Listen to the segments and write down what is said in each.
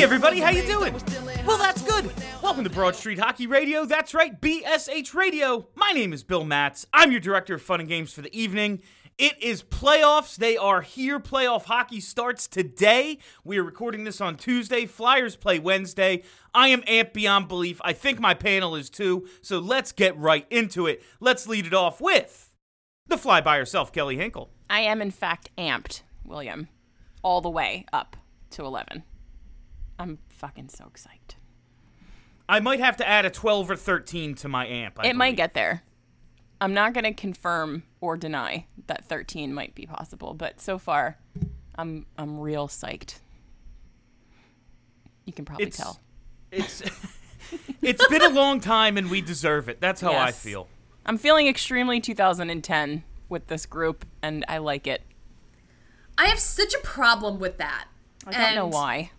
Hey everybody, how you doing? Well, that's good. Welcome to Broad Street Hockey Radio. That's right, BSH Radio. My name is Bill Matz. I'm your director of fun and games for the evening. It is playoffs. They are here. Playoff hockey starts today. We are recording this on Tuesday. Flyers play Wednesday. I am amped beyond belief. I think my panel is too. So let's get right into it. Let's lead it off with the fly by herself, Kelly Hinkle. I am, in fact, amped, William, all the way up to 11. I'm fucking so psyched. I might have to add a 12 or 13 to my amp. I it might get there. I'm not going to confirm or deny that 13 might be possible, but so far, I'm I'm real psyched. You can probably It's- tell. It's it's been a long time and we deserve it. That's how I feel. I'm feeling extremely 2010 with this group, and I like it. I have such a problem with that. I don't know why.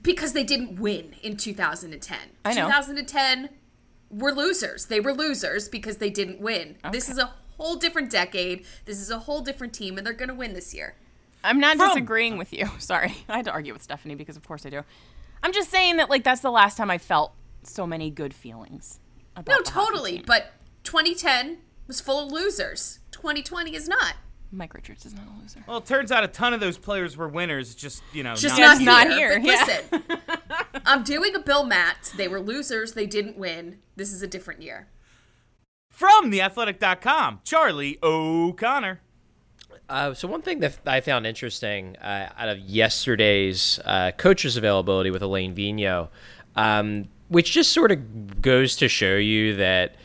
Because they didn't win in 2010. I know. 2010 were losers. They were losers because they didn't win. This is a whole different decade. This is a whole different team, and they're going to win this year. I'm not From- disagreeing with you. Sorry. I had to argue with Stephanie because, of course, I do. I'm just saying that, like, that's the last time I felt so many good feelings. About No, the totally. team. But 2010 was full of losers. 2020 is not. Mike Richards is not a loser. Well, it turns out a ton of those players were winners. Just you know, Just not, not, not here. here, But yeah. listen, I'm doing a Bill Matt. They were losers. They didn't win. This is a different year. from theathletic.com. Charlie O'Connor. Uh, so one thing that I found interesting uh, out of yesterday's uh, coaches availability with Alain Vigneault, um, which just sort of goes to show you that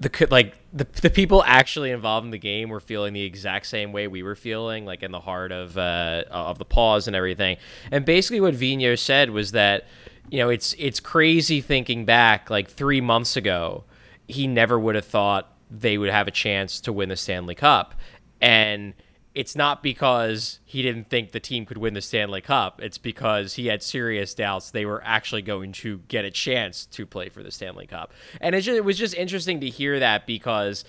the like the, the people actually involved in the game were feeling the exact same way we were feeling, like in the heart of uh, of the pause and everything. And basically, what Vino said was that you know it's it's crazy thinking back like three months ago, he never would have thought they would have a chance to win the Stanley Cup, and it's not because he didn't think the team could win the Stanley Cup. It's because he had serious doubts they were actually going to get a chance to play for the Stanley Cup. And it, just, it was just interesting to hear that because,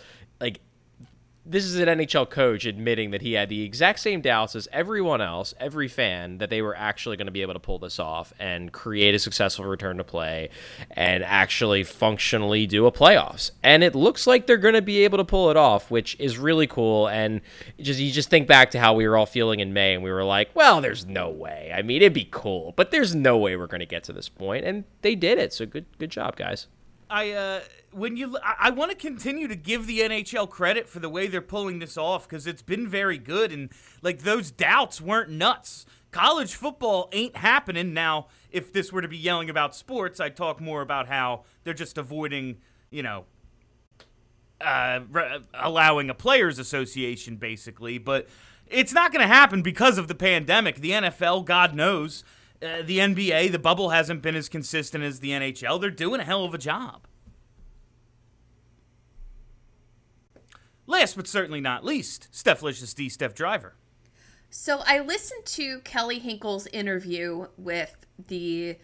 this is an NHL coach admitting that he had the exact same doubts as everyone else, every fan, that they were actually going to be able to pull this off and create a successful return to play and actually functionally do a playoffs. And it looks like they're going to be able to pull it off, which is really cool. And just you just think back to how we were all feeling in May, and we were like, "Well, there's no way. I mean, it'd be cool, but there's no way we're going to get to this point." And they did it. So good, good job, guys. I uh, when you I, I want to continue to give the NHL credit for the way they're pulling this off because it's been very good and like those doubts weren't nuts. College football ain't happening now. If this were to be yelling about sports, I'd talk more about how they're just avoiding, you know, uh, re- allowing a players association basically, but it's not going to happen because of the pandemic. The NFL, God knows, uh, the NBA, the bubble hasn't been as consistent as the NHL. They're doing a hell of a job. Last but certainly not least, Steph Licious D. Steph Driver. So I listened to Kelly Hinkle's interview with the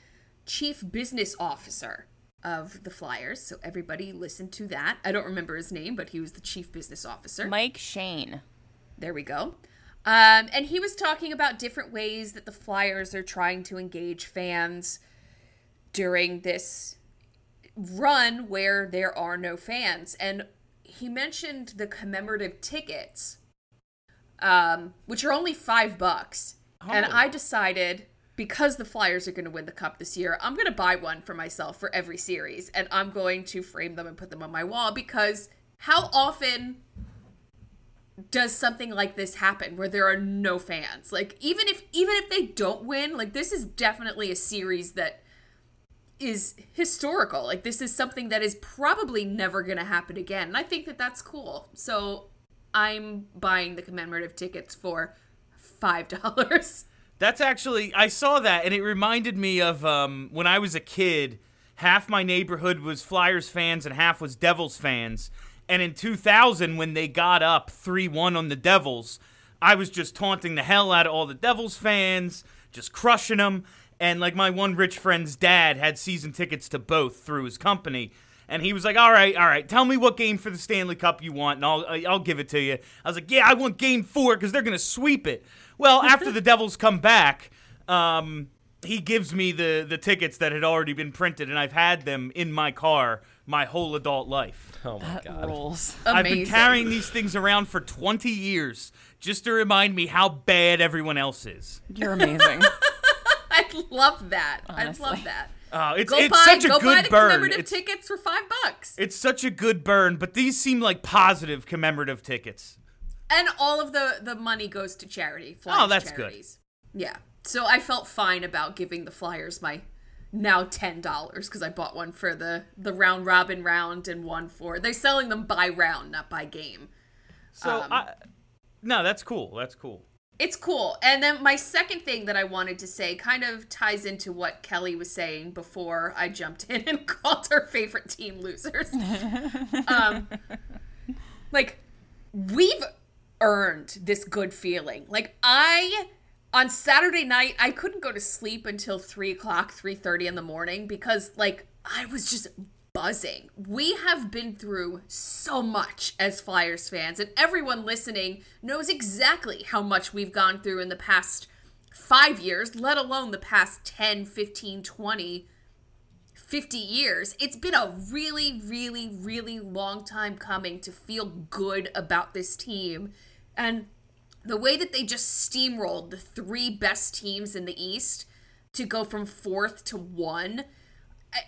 chief business officer of the Flyers. So everybody listened to that. I don't remember his name, but he was the chief business officer. Mike Shane. There we go. Um, and he was talking about different ways that the Flyers are trying to engage fans during this run where there are no fans. And he mentioned the commemorative tickets, um, which are only five bucks. And Oh. I decided because the Flyers are going to win the cup this year, I'm going to buy one for myself for every series. And I'm going to frame them and put them on my wall because how often does something like this happen where there are no fans like even if even if they don't win like this is definitely a series that is historical. Like this is something that is probably never going to happen again. And I think that that's cool. So I'm buying the commemorative tickets for $5. That's actually I saw that and it reminded me of um, when I was a kid. Half my neighborhood was Flyers fans and half was Devils fans. And in 2000, when they got up 3 1 on the Devils, I was just taunting the hell out of all the Devils fans, just crushing them. And like my one rich friend's dad had season tickets to both through his company. And he was like, "All right, all right, tell me what game for the Stanley Cup you want, and I'll I'll give it to you." I was like, "Yeah, I want Game Four because they're gonna sweep it." Well, after the Devils come back, um, he gives me the the tickets that had already been printed, and I've had them in my car my whole adult life. Oh my That god. rules. I've been carrying these things around for 20 years just to remind me how bad everyone else is. You're amazing. I love that. I Honestly. love that. Uh, it's Go it's buy such a go buy good the burn. commemorative It's, tickets for 5 bucks. it's such a good burn, but these seem like positive commemorative tickets. And all of the the money goes to charity. Flyers Oh, that's good. Yeah. So I felt fine about giving the Flyers my now ten dollars because I bought one for the the round robin round and one for they're selling them by round, not by game. So Um, I, no, that's cool. That's cool. It's cool. And then my second thing that I wanted to say kind of ties into what Kelly was saying before I jumped in and called her favorite team losers. um, like, we've earned this good feeling. Like, I on Saturday night I couldn't go to sleep until three o'clock, three thirty in the morning because like I was just buzzing. We have been through so much as Flyers fans, and everyone listening knows exactly how much we've gone through in the past five years, let alone the past 10, 15, 20, 50 years. It's been a really, really, really long time coming to feel good about this team. And the way that they just steamrolled the three best teams in the East to go from fourth to one,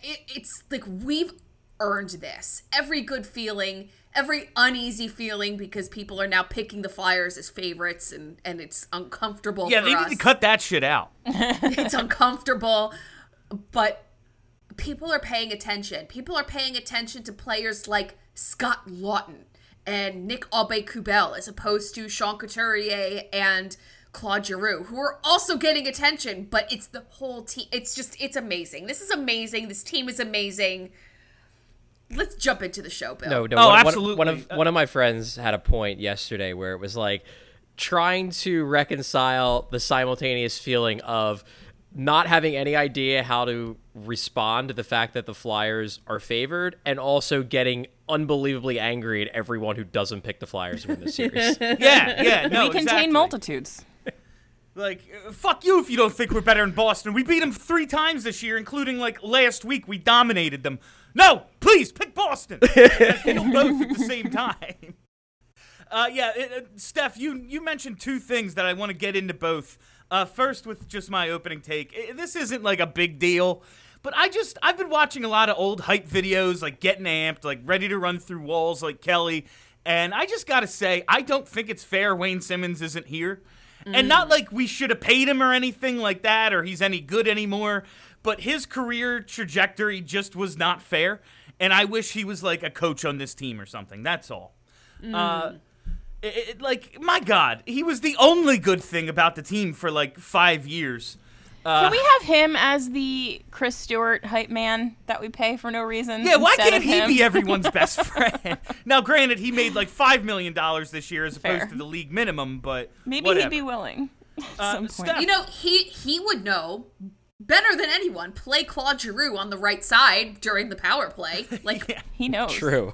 it, it's like we've earned this. Every good feeling, every uneasy feeling because people are now picking the Flyers as favorites and, and it's uncomfortable Yeah, for they us need to cut that shit out. it's uncomfortable, but people are paying attention. People are paying attention to players like Scott Laughton and Nick Aube Kubel as opposed to Sean Couturier and Claude Giroux, who are also getting attention, but it's the whole team. It's just, it's amazing. This is amazing. This team is amazing. Let's jump into the show, Bill. No, no. Oh, one, one- absolutely. One of one of my friends had a point yesterday where it was like trying to reconcile the simultaneous feeling of not having any idea how to respond to the fact that the Flyers are favored, and also getting unbelievably angry at everyone who doesn't pick the Flyers to win the series. Yeah, yeah, no, we contain exactly. multitudes. Like, uh, fuck you if you don't think we're better in Boston. We beat them three times this year, including like last week. We dominated them. No, please pick Boston. Both at the same time. Uh, yeah, it, uh, Steph, you you mentioned two things that I want to get into both. Uh, first, with just my opening take, I- this isn't like a big deal, but I just I've been watching a lot of old hype videos, like getting amped, like ready to run through walls, like Kelly, and I just gotta say I don't think it's fair Wayne Simmonds isn't here, and not like we should have paid him or anything like that, or he's any good anymore, but his career trajectory just was not fair, and I wish he was like a coach on this team or something. That's all. Uh, it, it- like my God, he was the only good thing about the team for like five years. Uh, Can we have him as the Chris Stewart hype man that we pay for no reason? yeah, why can't he be everyone's best friend? now, granted, he made like five million dollars this year as opposed Fair. to the league minimum, but Maybe whatever. he'd be willing. At Uh, some point. Steph- You know, he he would know better than anyone. Play Claude Giroux on the right side during the power play. Like he knows. True.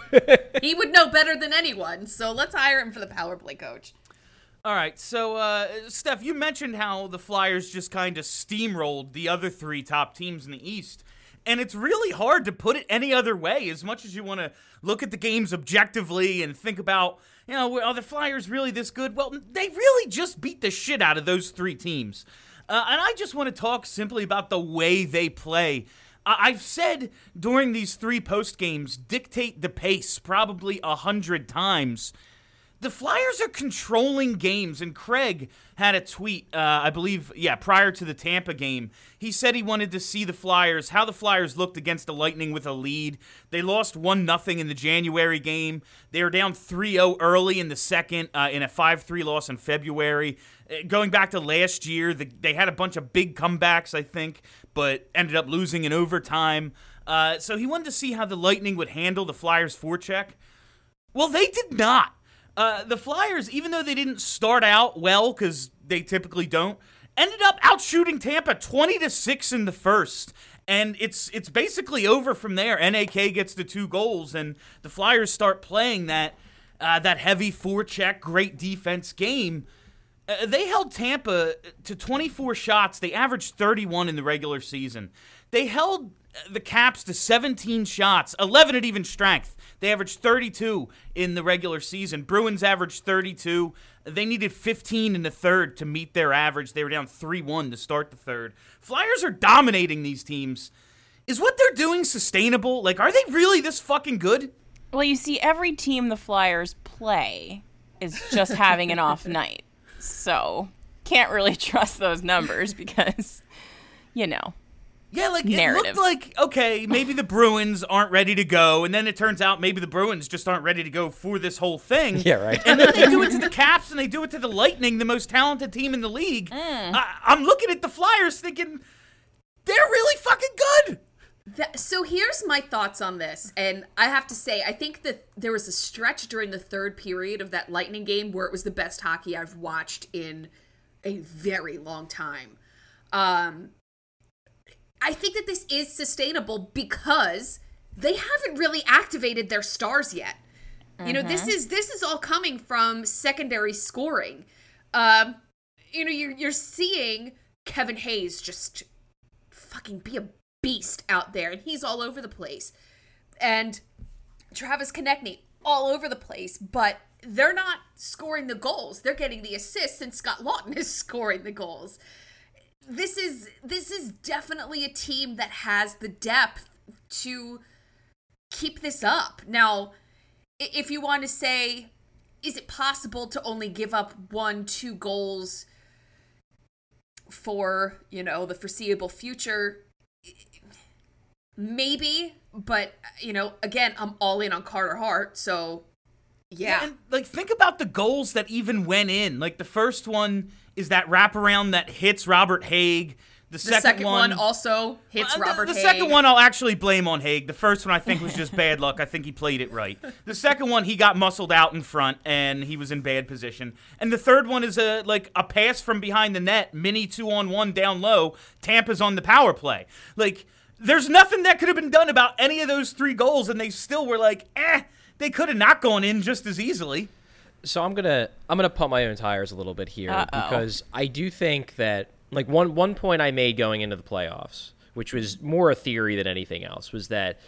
he would know better than anyone. So let's hire him for the power play coach. All right, so uh, Steph, you mentioned how the Flyers just kind of steamrolled the other three top teams in the East. And it's really hard to put it any other way, as much as you want to look at the games objectively and think about, you know, are the Flyers really this good? Well, they really just beat the shit out of those three teams. Uh, and I just want to talk simply about the way they play. I- I've said during these three post games, dictate the pace probably a hundred times the Flyers are controlling games, and Craig had a tweet, uh, I believe, yeah, prior to the Tampa game. He said he wanted to see the Flyers, how the Flyers looked against the Lightning with a lead. They lost 1 0 in the January game. They were down 3 0 early in the second uh, in a 5 3 loss in February. Uh, Going back to last year, the, they had a bunch of big comebacks, I think, but ended up losing in overtime. Uh, so he wanted to see how the Lightning would handle the Flyers' forecheck. Well, they did not. Uh, the Flyers, even though they didn't start out well, because they typically don't, ended up outshooting Tampa twenty to six in the first, and it's it's basically over from there. NAK gets the two goals, and the Flyers start playing that uh, that heavy forecheck, great defense game. Uh, they held Tampa to 24 shots. They averaged 31 in the regular season. They held the Caps to 17 shots, 11 at even strength. They averaged 32 in the regular season. Bruins averaged 32. They needed 15 in the third to meet their average. They were down 3 1 to start the third. Flyers are dominating these teams. Is what they're doing sustainable? Like, are they really this fucking good? Well, you see, every team the Flyers play is just having an off night. So, can't really trust those numbers because, you know. Yeah, like it looked like okay, maybe the Bruins aren't ready to go, and then it turns out maybe the Bruins just aren't ready to go for this whole thing. Yeah, right. And then they do it to the Caps, and they do it to the Lightning, the most talented team in the league. I, I'm looking at the Flyers, thinking they're really fucking good. That, so here's my thoughts on this, and I have to say, I think that there was a stretch during the third period of that Lightning game where it was the best hockey I've watched in a very long time. Um, I think that this is sustainable because they haven't really activated their stars yet. You know, this is this is all coming from secondary scoring. Um, you know, you're you're seeing Kevin Hayes just fucking be a beast out there, and he's all over the place. And Travis Konecny all over the place, but they're not scoring the goals. They're getting the assists, and Scott Laughton is scoring the goals. This is this is definitely a team that has the depth to keep this up. Now, if you want to say, is it possible to only give up one, two goals for, you know, the foreseeable future? Maybe, but, you know, again, I'm all in on Carter Hart, so yeah. And like think about the goals that even went in. Like the first one is that wraparound that hits Robert Hagg. The, the second, one, also hits Uh, the- Robert The, Hagg. second one I'll actually blame on Hagg. The first one I think was just bad luck. I think he played it right. The second one he got muscled out in front and he was in bad position. And the third one is a like a pass from behind the net, mini two on one down low. Tampa's on the power play. Like there's nothing that could have been done about any of those three goals, and they still were like, eh, they could have not gone in just as easily. So I'm gonna I'm gonna pump my own tires a little bit here Uh-oh. because I do think that like one one point I made going into the playoffs, which was more a theory than anything else, was that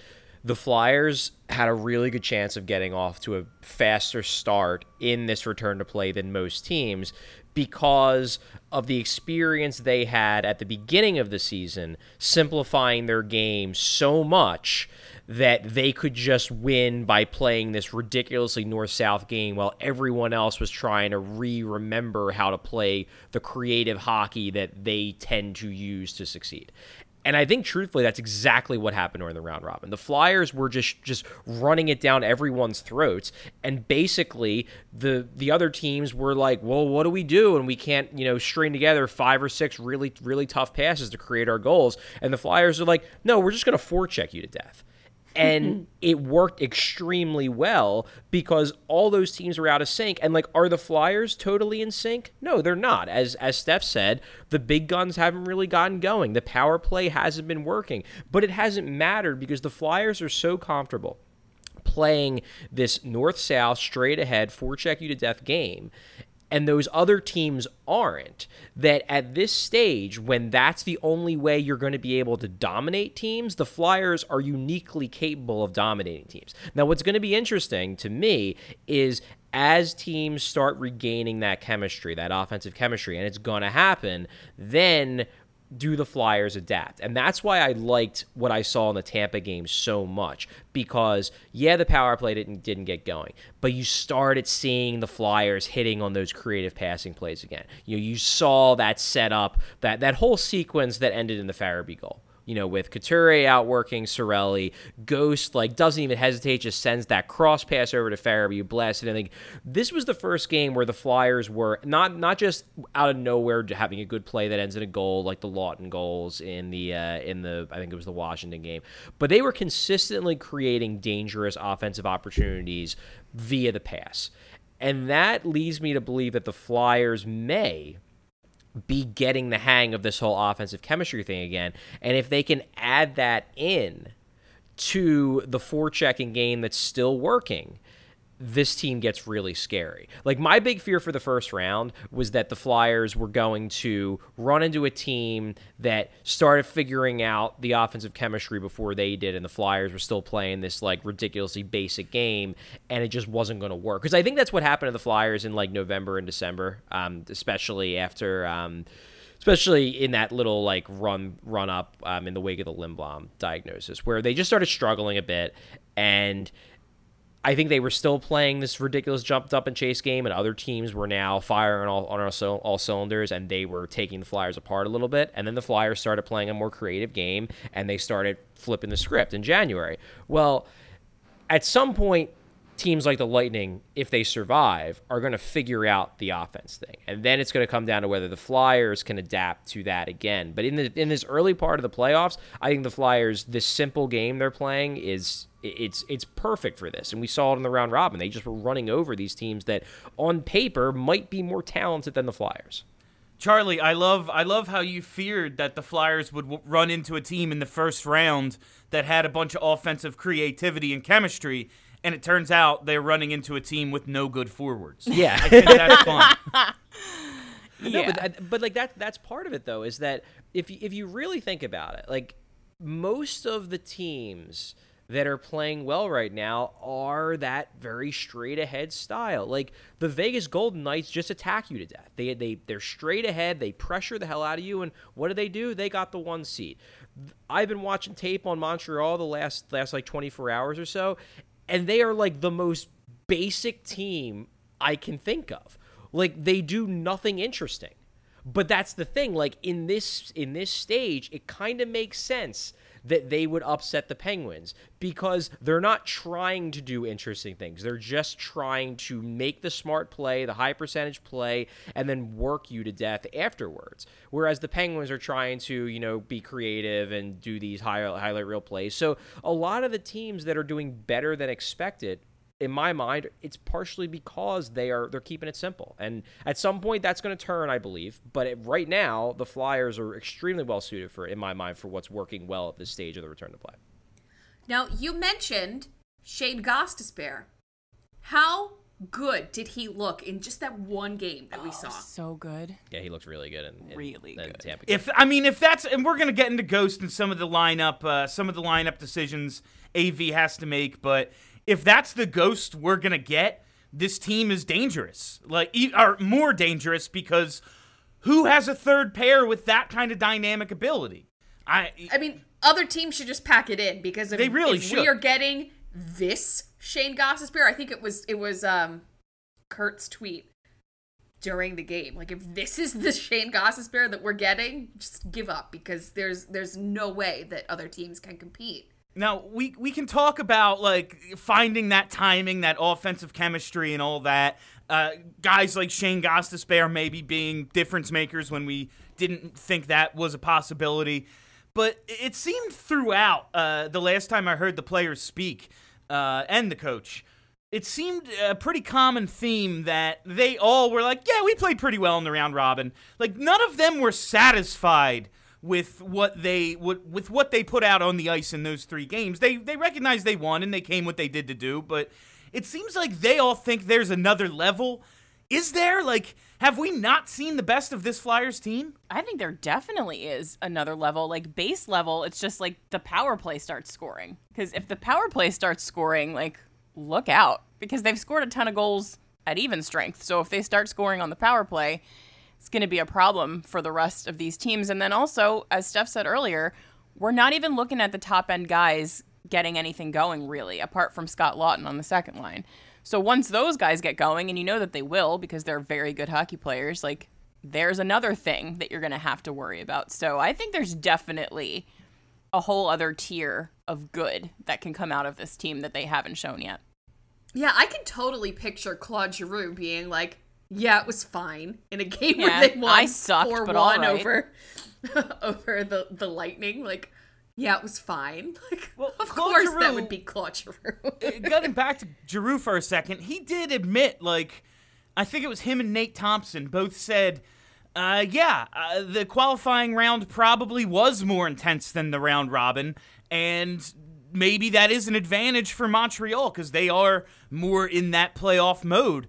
the Flyers had a really good chance of getting off to a faster start in this return to play than most teams because of the experience they had at the beginning of the season, simplifying their game so much that they could just win by playing this ridiculously north south game while everyone else was trying to re remember how to play the creative hockey that they tend to use to succeed. And I think truthfully that's exactly what happened during the round robin. The Flyers were just just running it down everyone's throats and basically the the other teams were like, "Well, what do we do?" and we can't, you know, string together five or six really really tough passes to create our goals. And the Flyers are like, "No, we're just going to forecheck you to death." And mm-hmm. it worked extremely well because all those teams were out of sync. And like are the flyers totally in sync? No they're not. As as steph said the big guns haven't really gotten going. The power play hasn't been working. But it hasn't mattered because the flyers are so comfortable playing this north south straight ahead forecheck you to death game and those other teams aren't that at this stage when that's the only way you're going to be able to dominate teams the flyers are uniquely capable of dominating teams. Now what's going to be interesting to me is as teams start regaining that chemistry that offensive chemistry and it's going to happen then do the Flyers adapt? And that's why I liked what I saw in the Tampa game so much because yeah, the power play didn't didn't get going, but you started seeing the Flyers hitting on those creative passing plays again. You know, you saw that setup, that that whole sequence that ended in the Farabee goal you know, with Couture outworking Cirelli, Ghost like doesn't even hesitate, just sends that cross pass over to Farabee, you blast it. And like this was the first game where the Flyers were not not just out of nowhere having a good play that ends in a goal, like the Laughton goals in the uh, in the I think it was the Washington game, but they were consistently creating dangerous offensive opportunities via the pass. And that leads me to believe that the Flyers may be getting the hang of this whole offensive chemistry thing again. And if they can add that in to the forechecking game that's still working, this team gets really scary. Like my big fear for the first round was that the Flyers were going to run into a team that started figuring out the offensive chemistry before they did and the Flyers were still playing this like ridiculously basic game and it just wasn't going to work. Cuz I think that's what happened to the Flyers in like November and December, um, especially after um, especially in that little like run run up um, in the wake of the Lindblom diagnosis, where they just started struggling a bit, and I think they were still playing this ridiculous jumped up and chase game, and other teams were now firing all on all, all cylinders, and they were taking the Flyers apart a little bit. And then the Flyers started playing a more creative game, and they started flipping the script in January. Well, at some point, teams like the Lightning, if they survive, are going to figure out the offense thing, and then it's going to come down to whether the Flyers can adapt to that again. But in the in this early part of the playoffs, I think the Flyers, this simple game they're playing is it's it's perfect for this, and we saw it in the round robin. They just were running over these teams that, on paper, might be more talented than the Flyers. Charlie, I love I love how you feared that the Flyers would w- run into a team in the first round that had a bunch of offensive creativity and chemistry, and it turns out they're running into a team with no good forwards. Yeah. I think that's fun. No, Yeah. but, uh, but like that that's part of it though is that if you, if you really think about it, like most of the teams that are playing well right now are that very straight ahead style. Like the Vegas Golden Knights just attack you to death. They they they're straight ahead, they pressure the hell out of you and what do they do? They got the one seat. I've been watching tape on Montreal the last last like 24 hours or so and they are like the most basic team I can think of. Like they do nothing interesting. But that's the thing like in this in this stage it kind of makes sense that they would upset the Penguins because they're not trying to do interesting things. They're just trying to make the smart play, the high percentage play and then work you to death afterwards. Whereas the Penguins are trying to, you know, be creative and do these high, highlight reel plays. So a lot of the teams that are doing better than expected in my mind, it's partially because they are they're keeping it simple, and at some point that's going to turn, I believe. But it, right now, the Flyers are extremely well suited for, in my mind, for what's working well at this stage of the return to play. Now, you mentioned Shane Gostisbehere. How good did he look in just that one game that we saw? So good. Yeah, he looks really good in, in Really in good. Tampa. game. If I mean, if that's and we're gonna get into Ghost and some of the lineup, uh, some of the lineup decisions AV has to make, but if that's the Ghost we're gonna get, this team is dangerous, like e- or more dangerous because who has a third pair with that kind of dynamic ability? I I mean, other teams should just pack it in because if, They really if should. we are getting this Shane Gostisbehere, I think it was it was um Kurt's tweet during the game. Like if this is the Shane Gostisbehere that we're getting, just give up because there's there's no way that other teams can compete. Now we we can talk about like finding that timing, that offensive chemistry, and all that. Uh, guys like Shane Gostisbehere maybe being difference makers when we didn't think that was a possibility. But it seemed throughout uh, the last time I heard the players speak uh, and the coach, it seemed a pretty common theme that they all were like, "Yeah, we played pretty well in the round robin." Like none of them were satisfied with what they with, with what they put out on the ice in those three games. They they recognized they won and they came what they did to do, but it seems like they all think there's another level. Is there like have we not seen the best of this Flyers team? I think there definitely is another level. Like base level, it's just like the power play starts scoring. Because if the power play starts scoring, like look out. Because they've scored a ton of goals at even strength. So if they start scoring on the power play, it's going to be a problem for the rest of these teams. And then also, as Steph said earlier, we're not even looking at the top end guys getting anything going really, apart from Scott Laughton on the second line. So once those guys get going, and you know that they will because they're very good hockey players, like there's another thing that you're going to have to worry about. So I think there's definitely a whole other tier of good that can come out of this team that they haven't shown yet. Yeah, I can totally picture Claude Giroux being like, "Yeah, it was fine in a game Yeah, where they won I sucked, four one all right." over over the the Lightning." Like, yeah, it was fine. Like, Well, of Claude course that would be Claude Giroux. Getting back to Giroux for a second, he did admit, like, I think it was him and Nate Thompson both said, uh, yeah, uh, the qualifying round probably was more intense than the round robin, and maybe that is an advantage for Montreal because they are more in that playoff mode.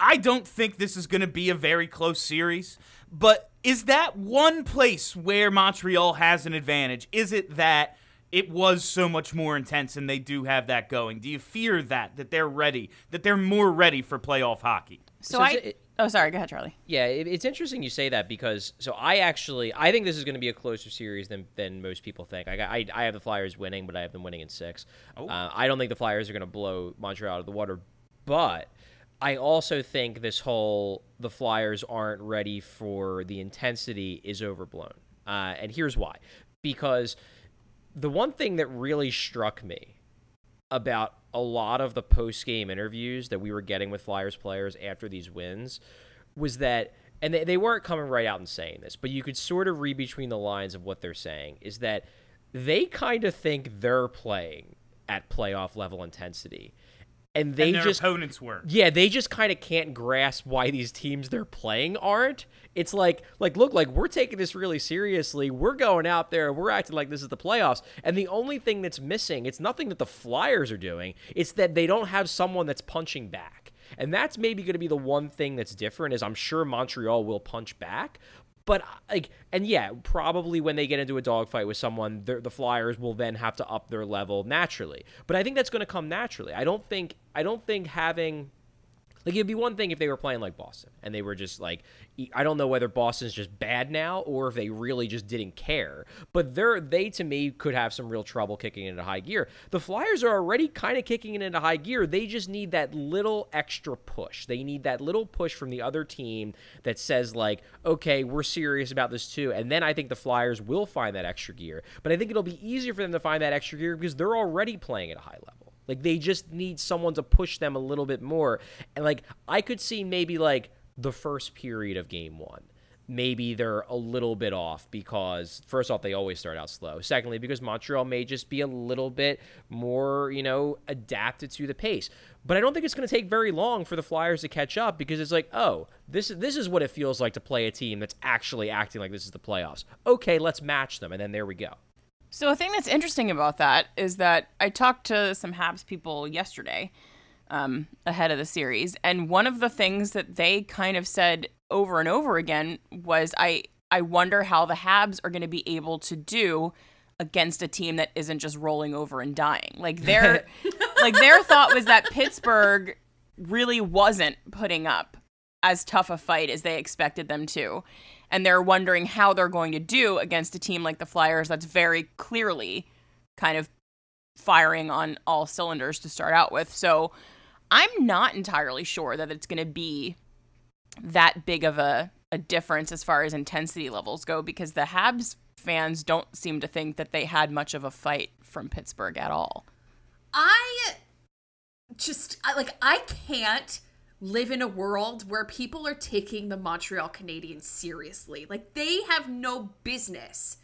I don't think this is going to be a very close series, but is that one place where Montreal has an advantage? Is it that it was so much more intense and they do have that going? Do you fear that that they're ready, that they're more ready for playoff hockey? So, So I. it- oh, sorry. Go ahead, Charlie. Yeah, it, it's interesting you say that because so I actually I think this is going to be a closer series than than most people think. I, I I have the Flyers winning, but I have them winning in six. Uh, I don't think the Flyers are going to blow Montreal out of the water, but I also think this whole the Flyers aren't ready for the intensity is overblown. Uh, and here's why: because the one thing that really struck me about a lot of the post game interviews that we were getting with Flyers players after these wins was that, and they, they weren't coming right out and saying this, but you could sort of read between the lines of what they're saying is that they kind of think they're playing at playoff level intensity. And they and their just opponents were. yeah, they just kind of can't grasp why these teams they're playing aren't. It's like, like, look, like we're taking this really seriously. We're going out there, we're acting like this is the playoffs, and the only thing that's missing, it's nothing that the Flyers are doing. It's that they don't have someone that's punching back, and that's maybe going to be the one thing that's different. Is I'm sure Montreal will punch back. But uh, like, and yeah, probably when they get into a dogfight with someone, the the Flyers will then have to up their level naturally. But I think that's going to come naturally. I don't think I don't think having like it'd be one thing if they were playing like Boston and they were just like I don't know whether Boston's just bad now or if they really just didn't care. But they're they to me could have some real trouble kicking into high gear. The Flyers are already kind of kicking it into high gear. They just need that little extra push. They need that little push from the other team that says like, okay, we're serious about this too. And then I think the Flyers will find that extra gear. But I think it'll be easier for them to find that extra gear because they're already playing at a high level. Like they just need someone to push them a little bit more. And like I could see maybe like the first period of game 1. Maybe they're a little bit off because first off they always start out slow. Secondly, because Montreal may just be a little bit more, you know, adapted to the pace. But I don't think it's going to take very long for the Flyers to catch up because it's like, "Oh, this this is what it feels like to play a team that's actually acting like this is the playoffs." Okay, let's match them and then there we go. So a thing that's interesting about that is that I talked to some Habs people yesterday um, ahead of the series, and one of the things that they kind of said over and over again was, "I I wonder how the Habs are going to be able to do against a team that isn't just rolling over and dying." Like their like their thought was that Pittsburgh really wasn't putting up as tough a fight as they expected them to. And they're wondering how they're going to do against a team like the Flyers that's very clearly kind of firing on all cylinders to start out with. So I'm not entirely sure that it's going to be that big of a, a difference as far as intensity levels go because the Habs fans don't seem to think that they had much of a fight from Pittsburgh at all. I just like I can't live in a world where people are taking the Montreal Canadiens seriously. Like they have no business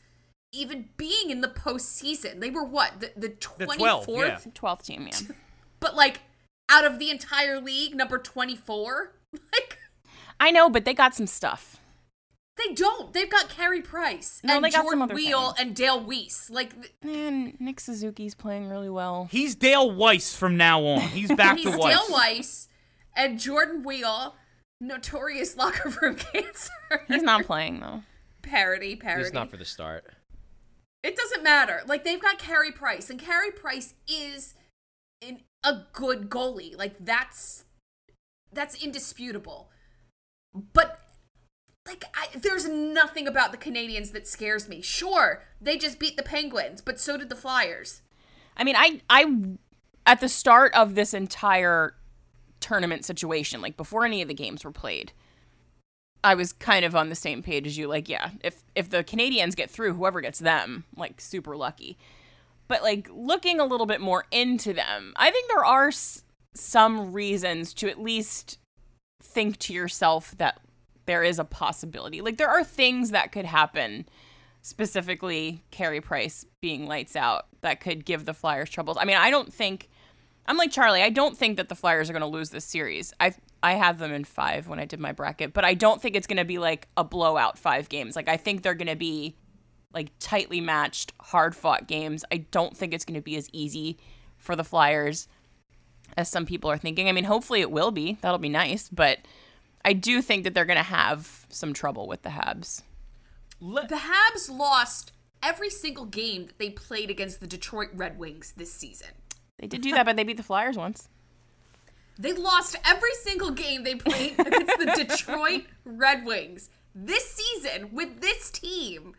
even being in the postseason. They were what the the The twenty 12, fourth, yeah. 12th team, yeah. but like out of the entire league, number twenty four. Like I know, but they got some stuff. they don't. They've got Carey Price No, and they got some Jordan other Weal things. and Dale Weise. Like th- And Nick Suzuki's playing really well. He's Dale Weise from now on. He's back he's to Weise. Dale Weise and Jordan Weal, notorious locker room cancer. He's not playing though. parody, parody. It's not for the start. It doesn't matter. Like they've got Carey Price, and Carey Price is in a good goalie. Like that's that's indisputable. But like I, there's nothing about the Canadiens that scares me. Sure, they just beat the Penguins, but so did the Flyers. I mean, I I at the start of this entire tournament situation, like before any of the games were played, I was kind of on the same page as you. Like, yeah, if if the Canadiens get through, whoever gets them, like super lucky. But like looking a little bit more into them, I think there are s- some reasons to at least think to yourself that there is a possibility. Like there are things that could happen specifically Carey Price being lights out that could give the Flyers troubles. I mean, I don't think I'm like Charlie. I don't think that the Flyers are going to lose this series. I I have them in 5 when I did my bracket, but I don't think it's going to be like a blowout 5 games. Like I think they're going to be like tightly matched, hard-fought games. I don't think it's going to be as easy for the Flyers as some people are thinking. I mean, hopefully it will be. That'll be nice, but I do think that they're going to have some trouble with the Habs. The Habs lost every single game that they played against the Detroit Red Wings this season. They did do that, but they beat the Flyers once. They lost every single game they played against the Detroit Red Wings this season with this team.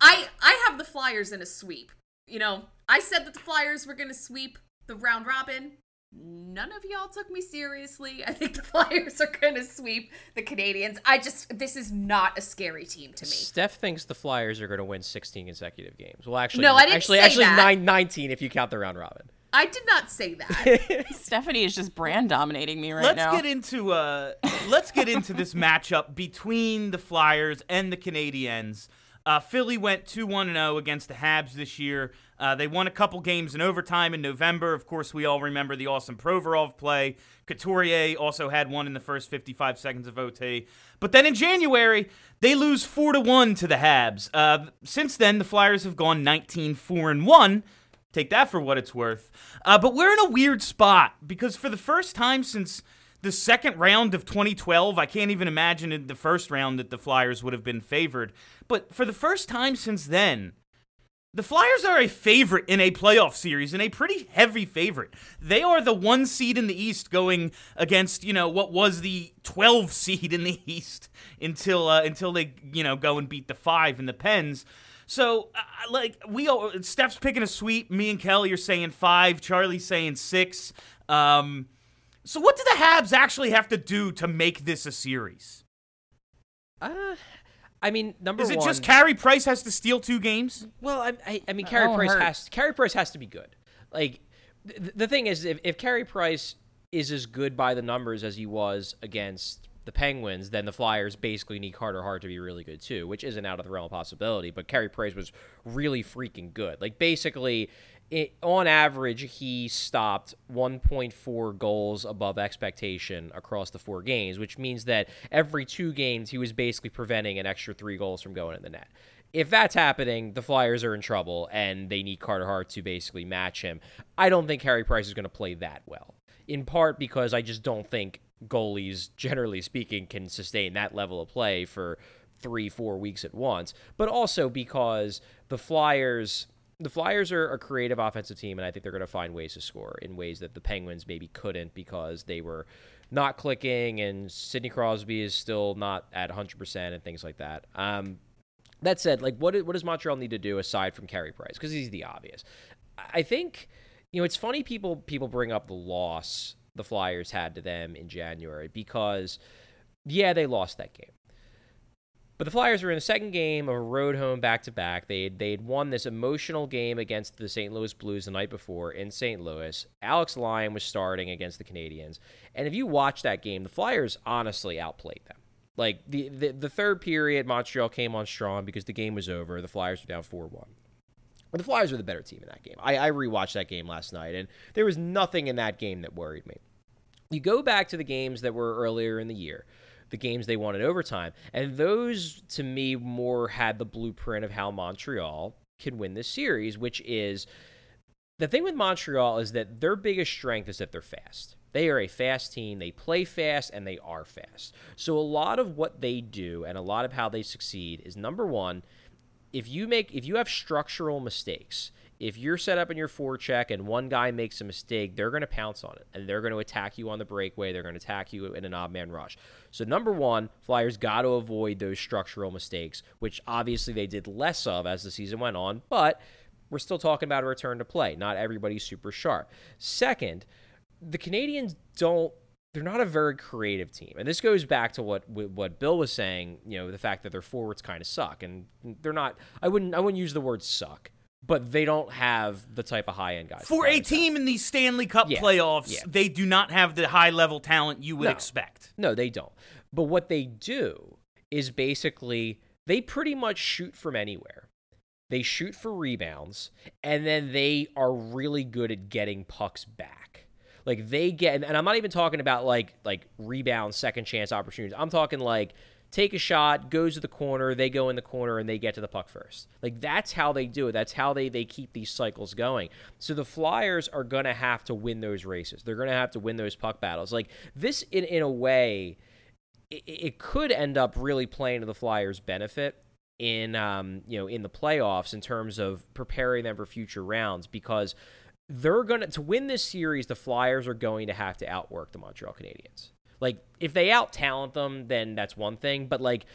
I I have the Flyers in a sweep. You know, I said that the Flyers were going to sweep the round robin. None of y'all took me seriously. I think the Flyers are going to sweep the Canadiens. I just this is not a scary team to me. Steph thinks the Flyers are going to win 16 consecutive games. Well, actually, No, I didn't actually, say actually that. nine, 19 if you count the round robin. I did not say that. Stephanie is just brand dominating me right let's now. get into uh let's get into this matchup between the Flyers and the Canadiens. Uh, Philly went 2 1 0 against the Habs this year. Uh, they won a couple games in overtime in November. Of course, we all remember the awesome Provorov play. Couturier also had one in the first 55 seconds of OT. But then in January, they lose 4 to 1 to the Habs. Uh, since then, the Flyers have gone 19 4 and 1. Take that for what it's worth. Uh, but we're in a weird spot because for the first time since the second round of 2012, I can't even imagine in the first round that the Flyers would have been favored. But for the first time since then, the Flyers are a favorite in a playoff series and a pretty heavy favorite. They are the one seed in the East going against, you know, what was the 12 seed in the East until uh, until they, you know, go and beat the 5 in the Pens. So, uh, like, we all, Steph's picking a sweep. Me and Kelly are saying 5. Charlie's saying 6. Um, so, what do the Habs actually have to do to make this a series? Uh, I mean, number one Is it one, just Carey Price has to steal two games? Well, I, I, I mean, Carey Price hurt. has Carey Price has to be good. Like, th- the thing is, if if Carey Price is as good by the numbers as he was against the Penguins, then the Flyers basically need Carter Hart to be really good too, which isn't out of the realm of possibility. But Carey Price was really freaking good. Like, basically, it, on average, he stopped 1.4 goals above expectation across the four games, which means that every two games he was basically preventing an extra three goals from going in the net. If that's happening, the Flyers are in trouble and they need Carter Hart to basically match him. I don't think Harry Price is going to play that well. In part because I just don't think goalies, generally speaking, can sustain that level of play for three, four weeks at once. But also because the Flyers the Flyers are a creative offensive team, and I think they're going to find ways to score in ways that the Penguins maybe couldn't because they were not clicking, and Sidney Crosby is still not at 100% and things like that. Um, that said, like, what, what does Montreal need to do aside from Carey Price? Because he's the obvious. I think, you know, it's funny people people bring up the loss the Flyers had to them in January because, yeah, they lost that game. But the Flyers were in the second game of a road home back to back. They they'd won this emotional game against the St. Louis Blues the night before in St. Louis. Alex Lyon was starting against the Canadiens, and if you watch that game, the Flyers honestly outplayed them. Like the the, the third period, Montreal came on strong because the game was over. The Flyers were down four one. But the Flyers were the better team in that game. I, I rewatched that game last night, and there was nothing in that game that worried me. You go back to the games that were earlier in the year the games they won in overtime. And those, to me, more had the blueprint of how Montreal can win this series, which is the thing with Montreal is that their biggest strength is that they're fast. They are a fast team. They play fast and they are fast. So a lot of what they do and a lot of how they succeed is number one, if you make if you have structural mistakes if you're set up in your forecheck and one guy makes a mistake, they're going to pounce on it and they're going to attack you on the breakaway. They're going to attack you in an odd man rush. So, number one, Flyers got to avoid those structural mistakes, which obviously they did less of as the season went on, but we're still talking about a return to play. Not everybody's super sharp. Second, the Canadiens don't they're not a very creative team. And this goes back to what what Bill was saying, you know, the fact that their forwards kind of suck and they're not I wouldn't I wouldn't use the word suck, but they don't have the type of high-end guys. For the a Flyers have. team in these Stanley Cup Yeah, playoffs, yeah. they do not have the high level talent you would No. expect. No, they don't. But what they do is basically they pretty much shoot from anywhere. They shoot for rebounds, and then they are really good at getting pucks back. Like they get, and I'm not even talking about like like rebound, second chance opportunities. I'm talking like take a shot, goes to the corner, they go in the corner, and they get to the puck first. Like that's how they do it. That's how they they keep these cycles going. So the Flyers are gonna have to win those races. They're gonna have to win those puck battles. Like this, in in a way, it, it could end up really playing to the Flyers' benefit in um you know in the playoffs in terms of preparing them for future rounds because they're gonna to win this series the Flyers are going to have to outwork the Montreal Canadiens. Like if they out talent them, then that's one thing. But like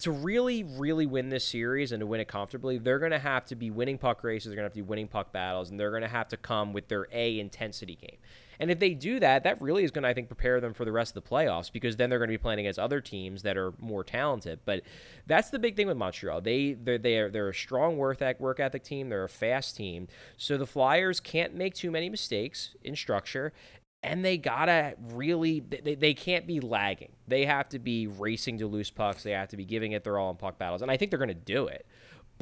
to really, really win this series and to win it comfortably, they're going to have to be winning puck races. They're going to have to be winning puck battles, and they're going to have to come with their A intensity game. And if they do that, that really is going to, I think, prepare them for the rest of the playoffs because then they're going to be playing against other teams that are more talented. But that's the big thing with Montreal. They they're they're, they're a strong work ethic, team. They're a fast team. So the Flyers can't make too many mistakes in structure. And they gotta really, they, they can't be lagging. They have to be racing to loose pucks. They have to be giving it their all in puck battles. And I think they're going to do it.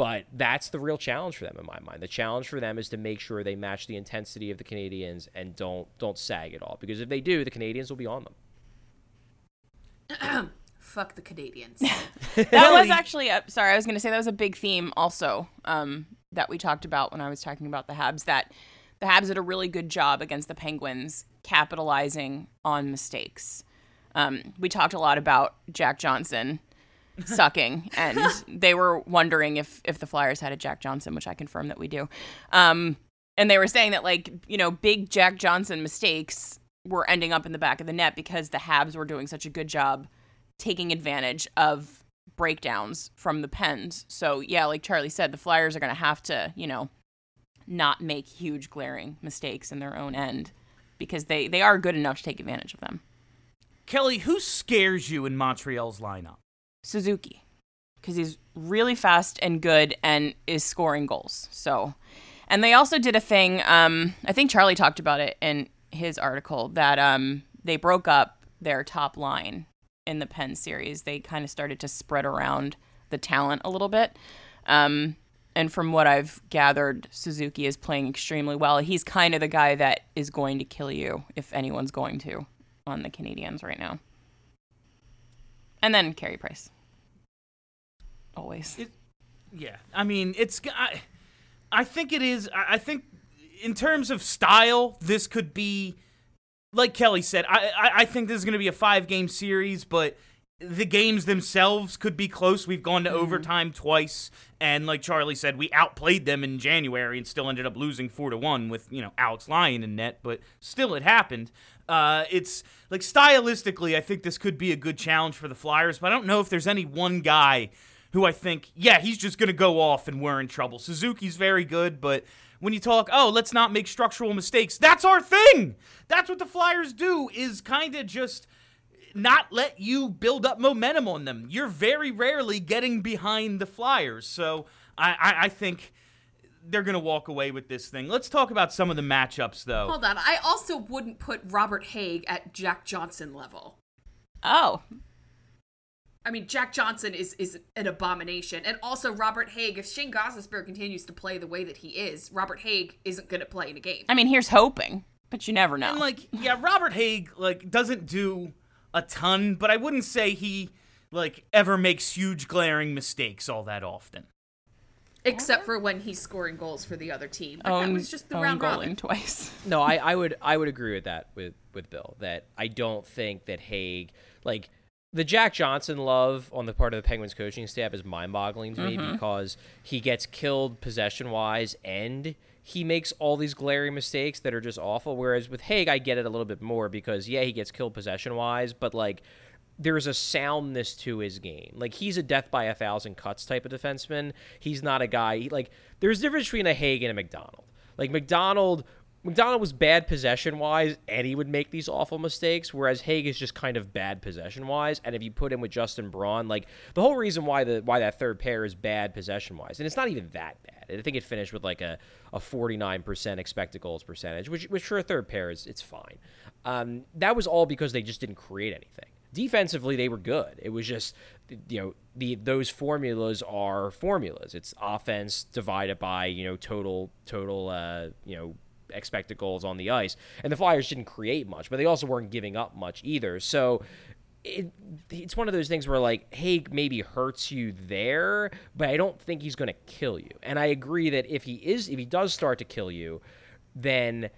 But that's the real challenge for them in my mind. The challenge for them is to make sure they match the intensity of the Canadiens and don't don't sag at all. Because if they do, the Canadiens will be on them. Fuck the Canadiens. That was actually a, sorry, I was going to say that was a big theme also um, that we talked about when I was talking about the Habs. That the Habs did a really good job against the Penguins, capitalizing on mistakes. Um, we talked a lot about Jack Johnson sucking, and they were wondering if if the Flyers had a Jack Johnson, which I confirm that we do. Um, and they were saying that like you know big Jack Johnson mistakes were ending up in the back of the net because the Habs were doing such a good job taking advantage of breakdowns from the pens. So yeah, like Charlie said, the Flyers are going to have to, you know, not make huge glaring mistakes in their own end because they they are good enough to take advantage of them. Kelly, who scares you in Montreal's lineup? Suzuki because he's really fast and good and is scoring goals. So, and they also did a thing. Um, I think Charlie talked about it in his article that um, they broke up their top line in the Penn series. They kind of started to spread around the talent a little bit. Um, and from what I've gathered, Suzuki is playing extremely well. He's kind of the guy that is going to kill you if anyone's going to on the Canadiens right now. And then Carey Price. Always. Yeah, I mean, it's. I, I think it is. I I think, in terms of style, this could be, like Kelly said. I I, I think this is going to be a five game series, but the games themselves could be close. We've gone to mm-hmm. overtime twice, and like Charlie said, we outplayed them in January and still ended up losing four to one with you know Alex Lyon in net, but still it happened. Uh, it's like stylistically, I think this could be a good challenge for the Flyers, but I don't know if there's any one guy who I think, yeah, he's just going to go off and we're in trouble. Suzuki's very good, but when you talk, oh, let's not make structural mistakes, that's our thing. That's what the Flyers do, is kind of just not let you build up momentum on them. You're very rarely getting behind the Flyers. So I, I, I think they're going to walk away with this thing. Let's talk about some of the matchups, though. Hold on. I also wouldn't put Robert Hagg at Jack Johnson level. Oh, I mean, Jack Johnson is is an abomination, and also Robert Hagg. If Shane Gostisbehere continues to play the way that he is, Robert Hagg isn't going to play in a game. I mean, here's hoping, but you never know. And like, yeah, Robert Hagg like doesn't do a ton, but I wouldn't say he like ever makes huge glaring mistakes all that often. Except for when he's scoring goals for the other team. But that was just the own round goaling robin. twice. No, I, I would I would agree with that with with Bill that I don't think that Hagg like the Jack Johnson love on the part of the Penguins coaching staff is mind boggling to me mm-hmm. because he gets killed possession wise and he makes all these glaring mistakes that are just awful. Whereas with Hagg, I get it a little bit more because yeah, he gets killed possession wise, but like there's a soundness to his game. Like he's a death by a thousand cuts type of defenseman. He's not a guy he, like there's a difference between a Hagg and a McDonald. Like McDonald McDonald was bad possession wise and he would make these awful mistakes, whereas Hagg is just kind of bad possession wise. And if you put him with Justin Braun, like the whole reason why the why that third pair is bad possession wise, and it's not even that bad. I think it finished with like a, a 49% expected goals percentage, which which for a third pair is it's fine. Um, that was all because they just didn't create anything. Defensively, they were good. It was just, you know, the those formulas are formulas. It's offense divided by you know total total uh, you know expected goals on the ice. And the Flyers didn't create much, but they also weren't giving up much either. So it, it's one of those things where like Hagg maybe hurts you there, but I don't think he's going to kill you. And I agree that if he is, if he does start to kill you, then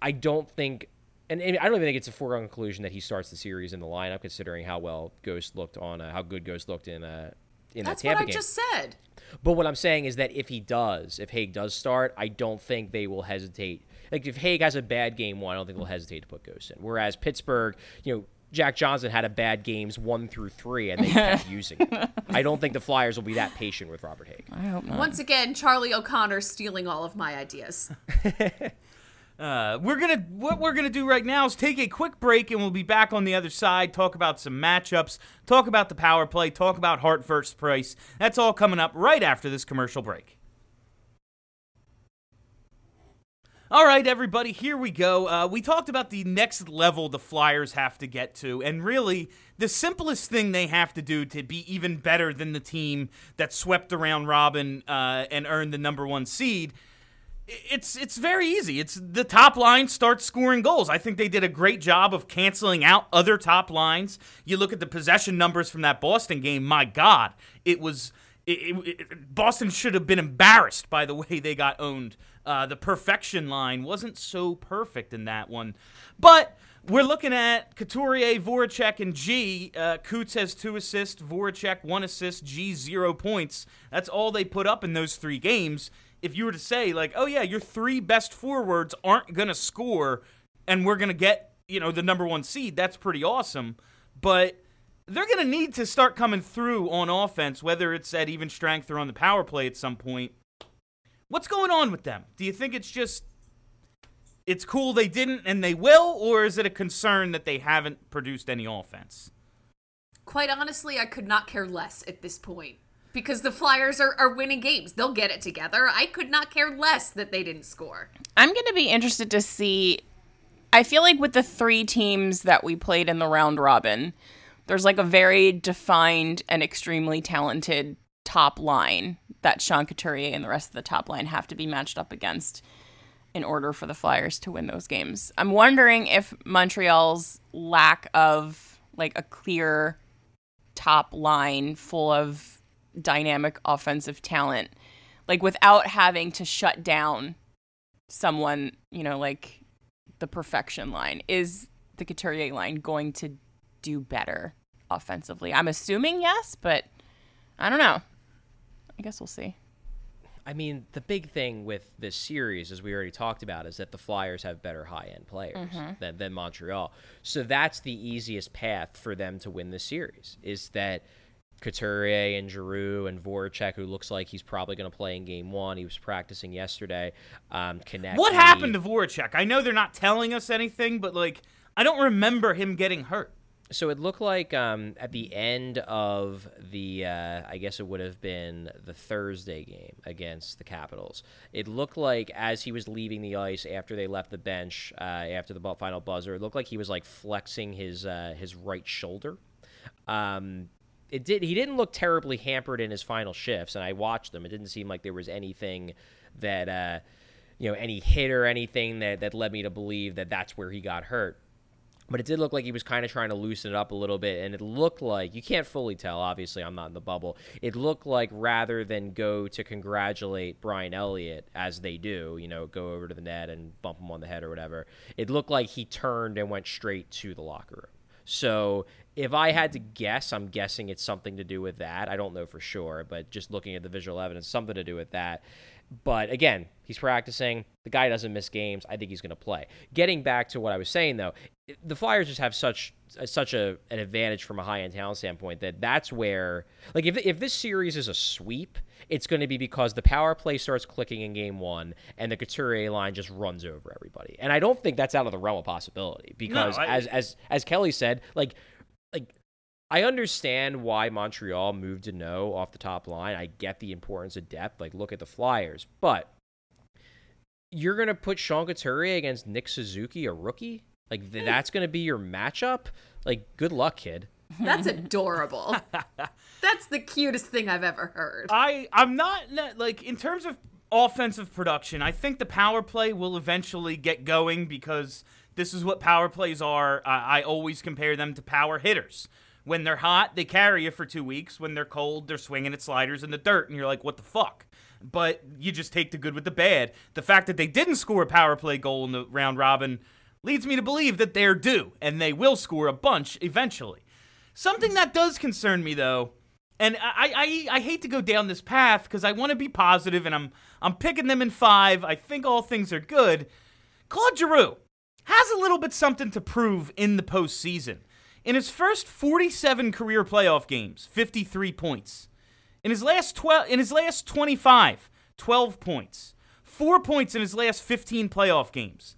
I don't think. And, and I don't even think it's a foregone conclusion that he starts the series in the lineup, considering how well Ghost looked on, uh, how good Ghost looked in uh, in That's the what Tampa I game. just said. But what I'm saying is that if he does, if Hagg does start, I don't think they will hesitate. Like if Hagg has a bad game one, I don't think they'll hesitate to put Ghost in. Whereas Pittsburgh, you know, Jack Johnson had a bad games one through three, and they kept using it. I don't think the Flyers will be that patient with Robert Hagg. I hope not. Once again, Charlie O'Connor stealing all of my ideas. Uh, we're gonna what we're gonna do right now is take a quick break, and we'll be back on the other side. Talk about some matchups, talk about the power play, talk about Hart versus Price. That's all coming up right after this commercial break. All right, everybody, here we go. Uh, we talked about the next level the Flyers have to get to, and really, the simplest thing they have to do to be even better than the team that swept around Robin uh, and earned the number one seed it's it's very easy. It's the top line starts scoring goals. I think they did a great job of canceling out other top lines. You look at the possession numbers from that Boston game. My God, it was it, it, it- Boston should have been embarrassed by the way they got owned. Uh, the perfection line wasn't so perfect in that one, but. We're looking at Couturier, Voracek, and G. Uh, has two assists, Voracek one assist, G zero points. That's all they put up in those three games if you were to say like, oh yeah, your three best forwards aren't gonna score, and we're gonna get you know the number one seed, that's pretty awesome. But they're gonna need to start coming through on offense, whether it's at even strength or on the power play at some point. What's going on with them? Do you think it's just it's cool they didn't and they will, or is it a concern that they haven't produced any offense? Quite honestly, I could not care less at this point. Because the Flyers are, are winning games. They'll get it together. I could not care less that they didn't score. I'm going to be interested to see. I feel like with the three teams that we played in the round robin, there's like a very defined and extremely talented top line that Sean Couturier and the rest of the top line have to be matched up against in order for the Flyers to win those games. I'm wondering if Montreal's lack of like a clear top line full of dynamic offensive talent, like without having to shut down someone, you know, like the perfection line, is the Couturier line going to do better offensively? I'm assuming yes, but I don't know. I guess we'll see. I mean, the big thing with this series, as we already talked about, is that the Flyers have better high end players mm-hmm. than, than Montreal. So that's the easiest path for them to win the series. Is that Couturier and Giroux and Voracek, who looks like he's probably going to play in Game One. He was practicing yesterday. Um, connect. What happened to Voracek? I know they're not telling us anything, but like I don't remember him getting hurt. So it looked like um, at the end of the, uh, I guess it would have been the Thursday game against the Capitals. It looked like as he was leaving the ice after they left the bench uh, after the final buzzer, it looked like he was like flexing his uh, his right shoulder. Um, it did. He didn't look terribly hampered in his final shifts, and I watched them. It didn't seem like there was anything that uh, you know any hit or anything that that led me to believe that that's where he got hurt but it did look like he was kind of trying to loosen it up a little bit and it looked like you can't fully tell obviously i'm not in the bubble it looked like rather than go to congratulate brian elliott as they do you know go over to the net and bump him on the head or whatever it looked like he turned and went straight to the locker room so if i had to guess i'm guessing it's something to do with that i don't know for sure but just looking at the visual evidence something to do with that but again, he's practicing. The guy doesn't miss games. I think he's going to play. Getting back to what I was saying though, the Flyers just have such uh, such a an advantage from a high end talent standpoint that that's where like if if this series is a sweep, it's going to be because the power play starts clicking in game one and the Couturier line just runs over everybody. And I don't think that's out of the realm of possibility because I- as as as Kelly said, like like I understand why Montreal moved to no off the top line. I get the importance of depth. Like, look at the Flyers. But you're going to put Sean Couturier against Nick Suzuki, a rookie? Like, th- hmm. that's going to be your matchup? Like, good luck, kid. That's adorable. That's the cutest thing I've ever heard. I I'm not not- like in terms of offensive production. I think the power play will eventually get going because this is what power plays are. I, I always compare them to power hitters. When they're hot, they carry you for two weeks. When they're cold, they're swinging at sliders in the dirt, and you're like, what the fuck? But you just take the good with the bad. The fact that they didn't score a power play goal in the round robin leads me to believe that they're due, and they will score a bunch eventually. Something that does concern me, though, and I, I, I hate to go down this path because I want to be positive, and I'm I'm picking them in five. I think all things are good. Claude Giroux has a little bit something to prove in the postseason. In his first 47 career playoff games, 53 points. In his last 12, in his last 25, 12 points. Four points in his last 15 playoff games.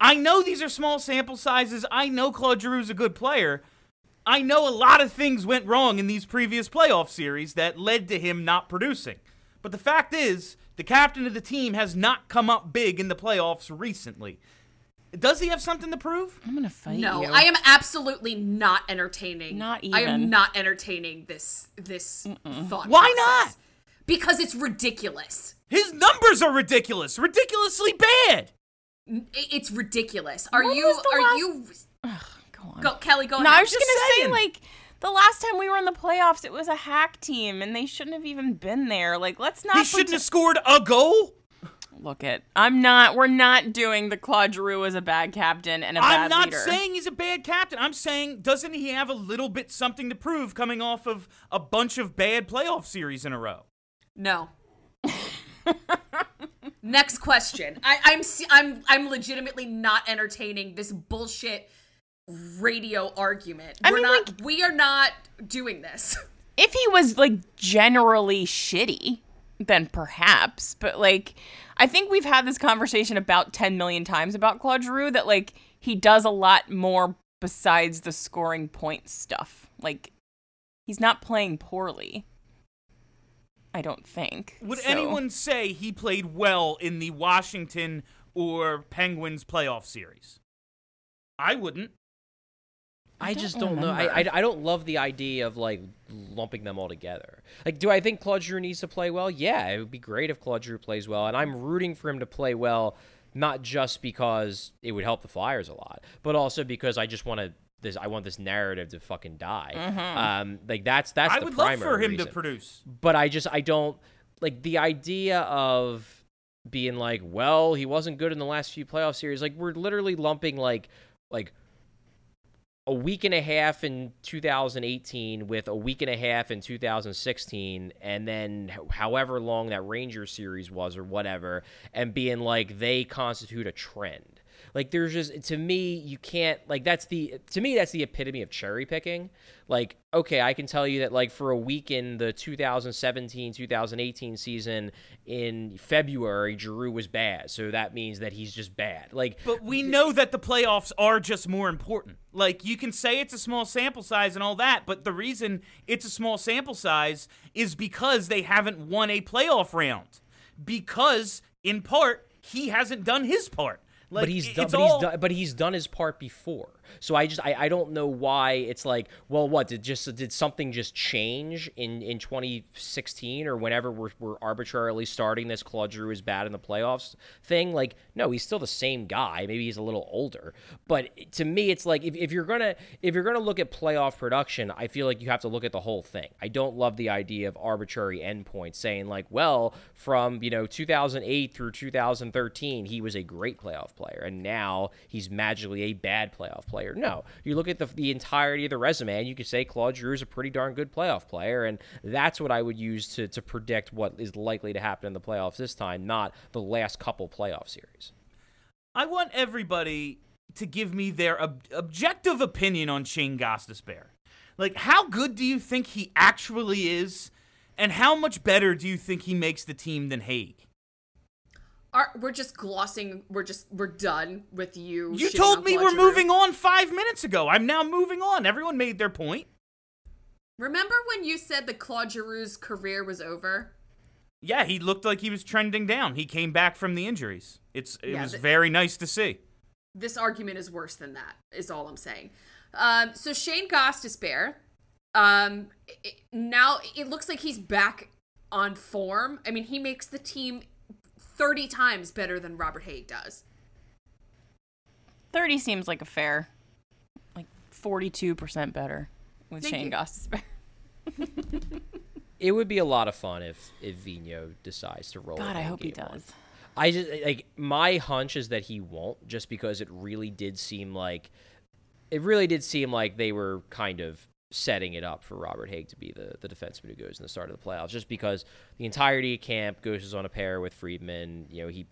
I know these are small sample sizes. I know Claude Giroux's a good player. I know a lot of things went wrong in these previous playoff series that led to him not producing. But the fact is, the captain of the team has not come up big in the playoffs recently. Does he have something to prove? I'm gonna fight No, you. I am absolutely not entertaining. Not even. I am not entertaining this this thought. Why process. Because it's ridiculous. His numbers are ridiculous, ridiculously bad. It's ridiculous. Are When you? was the Are last- you? Go on. Go, Kelly. Go no, I was just, just gonna saying. say like the last time we were in the playoffs, it was a hack team, and they shouldn't have even been there. Like, let's not. He shouldn't pretend- have scored a goal. Look it. I'm not. We're not doing the Claude Giroux as a bad captain and a bad leader. I'm not saying he's a bad captain. I'm saying doesn't he have a little bit something to prove coming off of a bunch of bad playoff series in a row? No. Next question. I, I'm I'm I'm legitimately not entertaining this bullshit radio argument. I We're mean, not. like- we are not doing this. if he was like generally shitty, then perhaps. But like, I think we've had this conversation about 10 million times about Claude Giroux that like he does a lot more besides the scoring point stuff. Like, he's not playing poorly. I don't think. Would So- anyone say he played well in the Washington or Penguins playoff series? I wouldn't. I, don't just don't know. I, I. I don't love the idea of like lumping them all together. Like, do I think Claude Giroux needs to play well? Yeah, it would be great if Claude Giroux plays well, and I'm rooting for him to play well, not just because it would help the Flyers a lot, but also because I just want to. This I want this narrative to fucking die. Um, like that's that's I the would love primary for him reason to produce. but I just I don't like the idea of being like, well, he wasn't good in the last few playoff series. Like we're literally lumping like like a week and a half in 2018 with a week and a half in 2016 and then however long that Ranger series was or whatever and being like they constitute a trend. Like there's just to me you can't like that's the to me that's the epitome of cherry picking. Like okay, I can tell you that like for a week in the 2017-2018 season in February Giroux was bad. So that means that he's just bad. Like But we know that the playoffs are just more important. Like you can say it's a small sample size and all that, but the reason it's a small sample size is because they haven't won a playoff round. Because in part he hasn't done his part. Like but he's done, but all- he's done, but he's done his part before. So I just I, I don't know why it's like well what did just did something just change in in 2016 or whenever we're, we're arbitrarily starting this Claude Giroux is bad in the playoffs thing? Like no he's still the same guy. Maybe he's a little older. But to me it's like if, if you're gonna if you're gonna look at playoff production I feel like you have to look at the whole thing. I don't love the idea of arbitrary endpoints saying like well from you know 2008 through 2013 he was a great playoff player, and now he's magically a bad playoff player. No, you look at the the entirety of the resume, and you could say Claude Giroux is a pretty darn good playoff player, and that's what I would use to to predict what is likely to happen in the playoffs this time, not the last couple playoff series. I want everybody to give me their ob- objective opinion on Shane Gostisbehere. Like, how good do you think he actually is, and how much better do you think he makes the team than Hagg? Are, we're just glossing. We're just we're done with you. You told me we're Giroux. moving on five minutes ago. I'm now moving on. Everyone made their point. Remember when you said that Claude Giroux's career was over? Yeah, he looked like he was trending down. He came back from the injuries. It's it Yeah, was th- very nice to see. This argument is worse than that. Is all I'm saying. Um, so Shane Gostisbehere, um, it, now it looks like he's back on form. I mean, he makes the team thirty times better than Robert Hagg does. 30 seems like a fair, like 42% better with Thank Shane you. Gostisbehere. It would be a lot of fun if if Vino decides to roll. God, I hope he game one. does. I just like my hunch is that he won't, just because it really did seem like it really did seem like they were kind of setting it up for Robert Hagg to be the the defenseman who goes in the start of the playoffs, just because the entirety of camp goes on a pair with Friedman. You know, he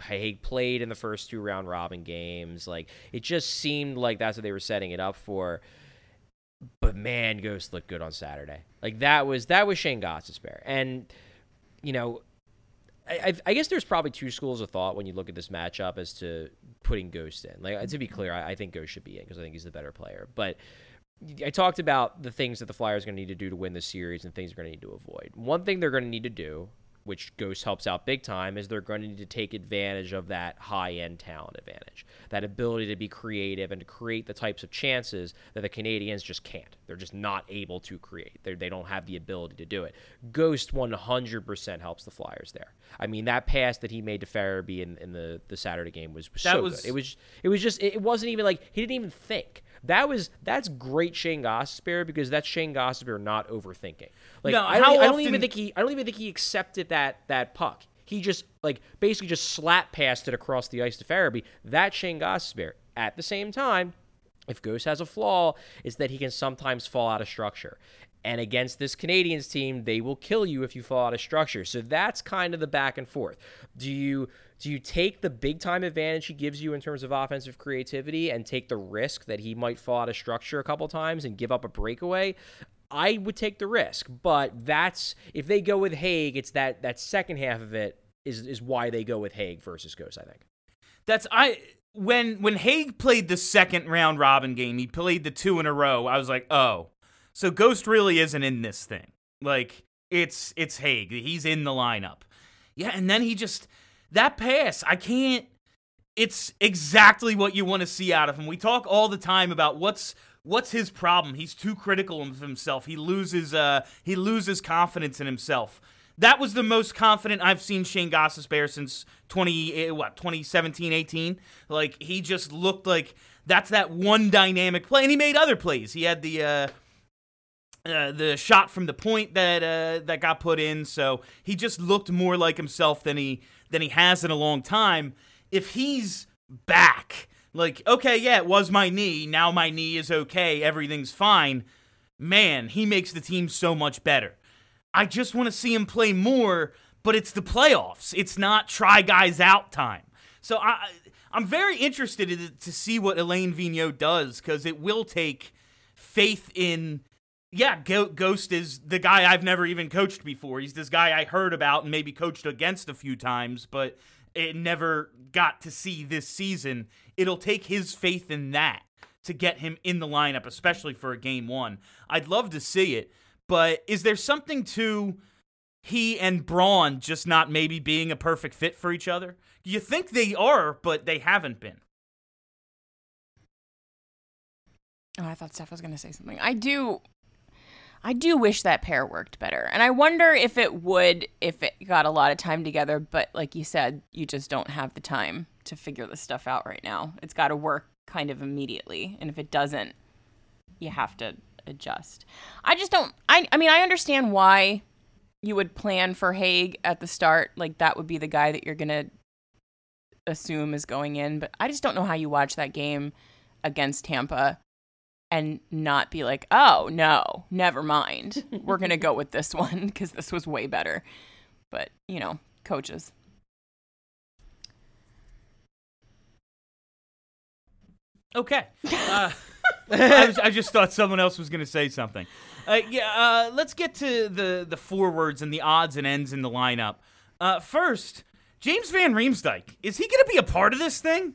Hagg played in the first two round robin games. Like it just seemed like that's what they were setting it up for. But man, Ghost looked good on Saturday. Like that was that was Shane Gostisbehere, and you know I, I- I guess there's probably two schools of thought when you look at this matchup as to putting Ghost in. Like to be clear, I, I think Ghost should be in because I think he's the better player. But I talked about the things that the Flyers are going to need to do to win this series and things they're going to need to avoid. One thing they're going to need to do, which Ghost helps out big time, is they're going to need to take advantage of that high end talent advantage, that ability to be creative and to create the types of chances that the Canadiens just can't. They're just not able to create. They're, they don't have the ability to do it. Ghost 100% helps the Flyers there. I mean, that pass that he made to Farabee in, in the, the Saturday game was, was so was- good. It was it was just it wasn't even like he didn't even think. That was that's great Shane Gostisbehere because that's Shane Gostisbehere not overthinking. Like No, I, don't, how I don't even think he I don't even think he accepted that that puck. He just like basically just slap passed it across the ice to Farabee. That's Shane Gostisbehere. At the same time, if Ghost has a flaw, it's that he can sometimes fall out of structure. And against this Canadiens team, they will kill you if you fall out of structure. So that's kind of the back and forth. Do you do you take the big time advantage he gives you in terms of offensive creativity and take the risk that he might fall out of structure a couple times and give up a breakaway? I would take the risk, but that's if they go with Hagg, it's that that second half of it is is why they go with Hagg versus Ghost, I think. That's I when when Hagg played the second round robin game, he played the two in a row. I was like, oh, so Ghost really isn't in this thing. Like it's it's Hagg. He's in the lineup. Yeah, and then he just that pass. I can't. It's exactly what you want to see out of him. We talk all the time about what's what's his problem. He's too critical of himself. He loses uh he loses confidence in himself. That was the most confident I've seen Shane Gostisbehere since 20 eh, what 2017 18. Like he just looked like that's that one dynamic play and he made other plays. He had the uh uh, the shot from the point that uh, that got put in. So he just looked more like himself than he than he has in a long time. If he's back, like okay, yeah, it was my knee. Now my knee is okay. Everything's fine. Man, he makes the team so much better. I just want to see him play more, but it's the playoffs. It's not try guys out time. So I I'm very interested to see what Alain Vigneault does because it will take faith in yeah, Ghost is the guy I've never even coached before. He's this guy I heard about and maybe coached against a few times, but it never got to see this season. It'll take his faith in that to get him in the lineup, especially for a game one. I'd love to see it, but is there something to he and Braun just not maybe being a perfect fit for each other? You think they are, but they haven't been. Oh, I thought Steph was going to say something. I do. I do wish that pair worked better. And I wonder if it would if it got a lot of time together, but like you said, you just don't have the time to figure this stuff out right now. It's got to work kind of immediately. And if it doesn't, you have to adjust. I just don't I I mean, I understand why you would plan for Hagg at the start, like that would be the guy that you're going to assume is going in, but I just don't know how you watch that game against Tampa and not be like, "Oh, no, never mind. We're going to go with this one cuz this was way better." But, you know, coaches. Okay. Uh, I, was, I just thought someone else was going to say something. Uh, yeah, uh, let's get to the, the forwards and the odds and ends in the lineup. Uh, first, James Van Riemsdyk. Is he going to be a part of this thing?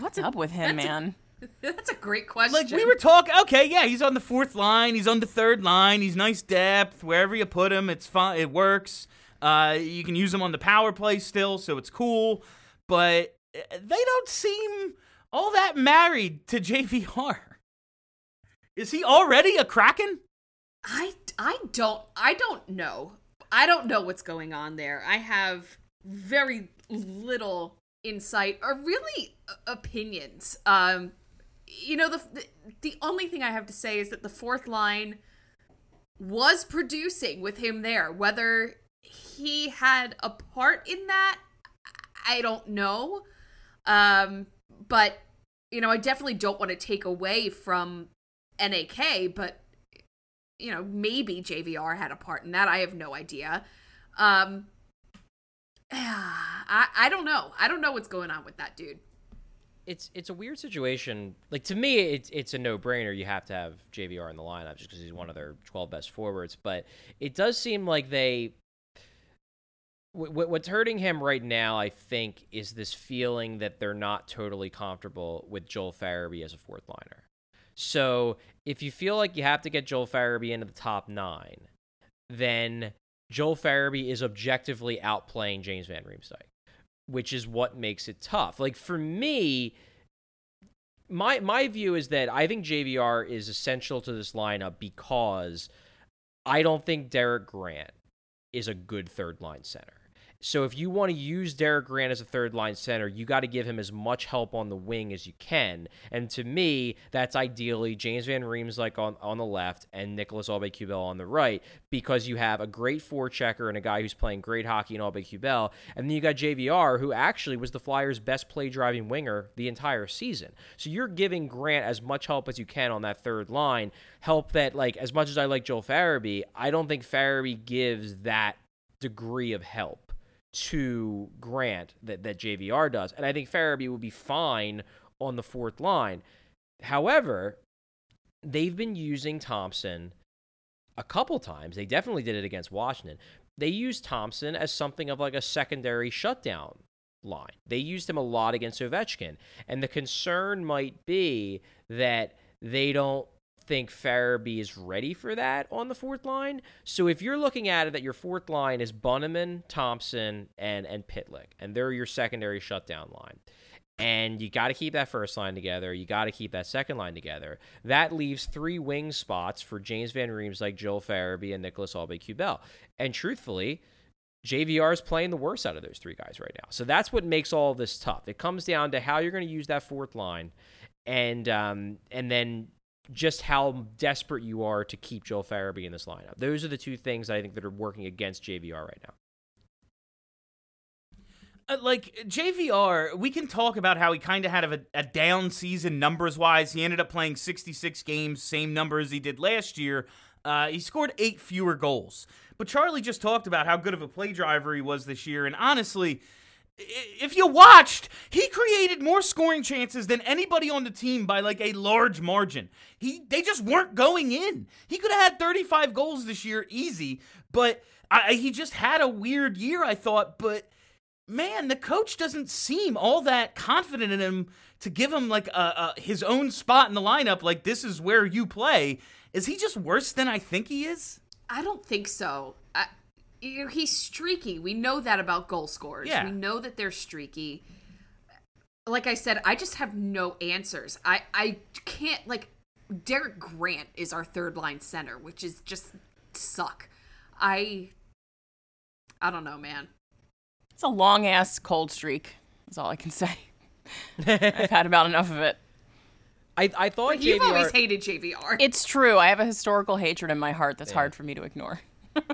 What's up with him, that's a- man? That's a great question. Like, we were talking, okay, yeah, he's on the fourth line. He's on the third line. He's nice depth. Wherever you put him, it's fine. It works. Uh, you can use him on the power play still, so it's cool. But uh, they don't seem all that married to JVR. Is he already a Kraken? I I don't I don't know. I don't know what's going on there. I have very little insight or really uh, opinions. Um you know the, the only thing I have to say is that the fourth line was producing with him there. Whether he had a part in that, I don't know. Um but you know, I definitely don't want to take away from NAK, but you know, maybe JVR had a part in that. I have no idea. Um I I don't know. I don't know what's going on with that dude. It's it's a weird situation. Like to me, it's it's a no brainer. You have to have JVR in the lineup just because he's one of their twelve best forwards. But it does seem like they. wh- What's hurting him right now, I think, is this feeling that they're not totally comfortable with Joel Farabee as a fourth liner. So if you feel like you have to get Joel Farabee into the top nine, then Joel Farabee is objectively outplaying James Van Riemsdyk which is what makes it tough. Like for me, my my view is that I think JVR is essential to this lineup because I don't think Derek Grant is a good third line center. So if you want to use Derek Grant as a third line center, you got to give him as much help on the wing as you can. And to me, that's ideally James Van Riemsdyk on, on the left and Nicholas Aube-Kubel on the right because you have a great forechecker and a guy who's playing great hockey in Aube-Kubel. And then you got JVR, who actually was the Flyers' best play driving winger the entire season. So you're giving Grant as much help as you can on that third line. Help that, like, as much as I like Joel Farabee, I don't think Farabee gives that degree of help to Grant that, that JVR does. And I think Farabee would be fine on the fourth line. However, they've been using Thompson a couple times. They definitely did it against Washington. They used Thompson as something of like a secondary shutdown line. They used him a lot against Ovechkin. And the concern might be that they don't think Farabee is ready for that on the fourth line. So if you're looking at it that your fourth line is Bunnaman, Thompson, and and Pitlick, and they're your secondary shutdown line. And you got to keep that first line together. You got to keep that second line together. That leaves three wing spots for James Van Reems, like Joel Farabee and Nicholas Aube-Kubel. And truthfully, JVR is playing the worst out of those three guys right now. So that's what makes all this tough. It comes down to how you're going to use that fourth line, and um, and then just how desperate you are to keep Joel Farabee in this lineup. Those are the two things I think that are working against JVR right now. Uh, like JVR, we can talk about how he kind of had a, a down season numbers wise. He ended up playing 66 games, same number as he did last year. Uh, he scored eight fewer goals. But Charlie just talked about how good of a play driver he was this year. And honestly, if you watched, he created more scoring chances than anybody on the team by like a large margin. He they just weren't going in. He could have had 35 goals this year easy, but I, he just had a weird year, I thought. But man, the coach doesn't seem all that confident in him to give him like a, a his own spot in the lineup. Like this is where you play. Is he just worse than I think he is? I don't think so. I, you know, he's streaky. We know that about goal scorers. Yeah. We know that they're streaky. Like I said, I just have no answers. I I can't like Derek Grant is our third line center, which is just suck. I I don't know, man. It's a long ass cold streak. That's all I can say. I've had about enough of it. I, I thought Like, you've always hated JVR. It's true. I have a historical hatred in my heart that's hard for me to ignore.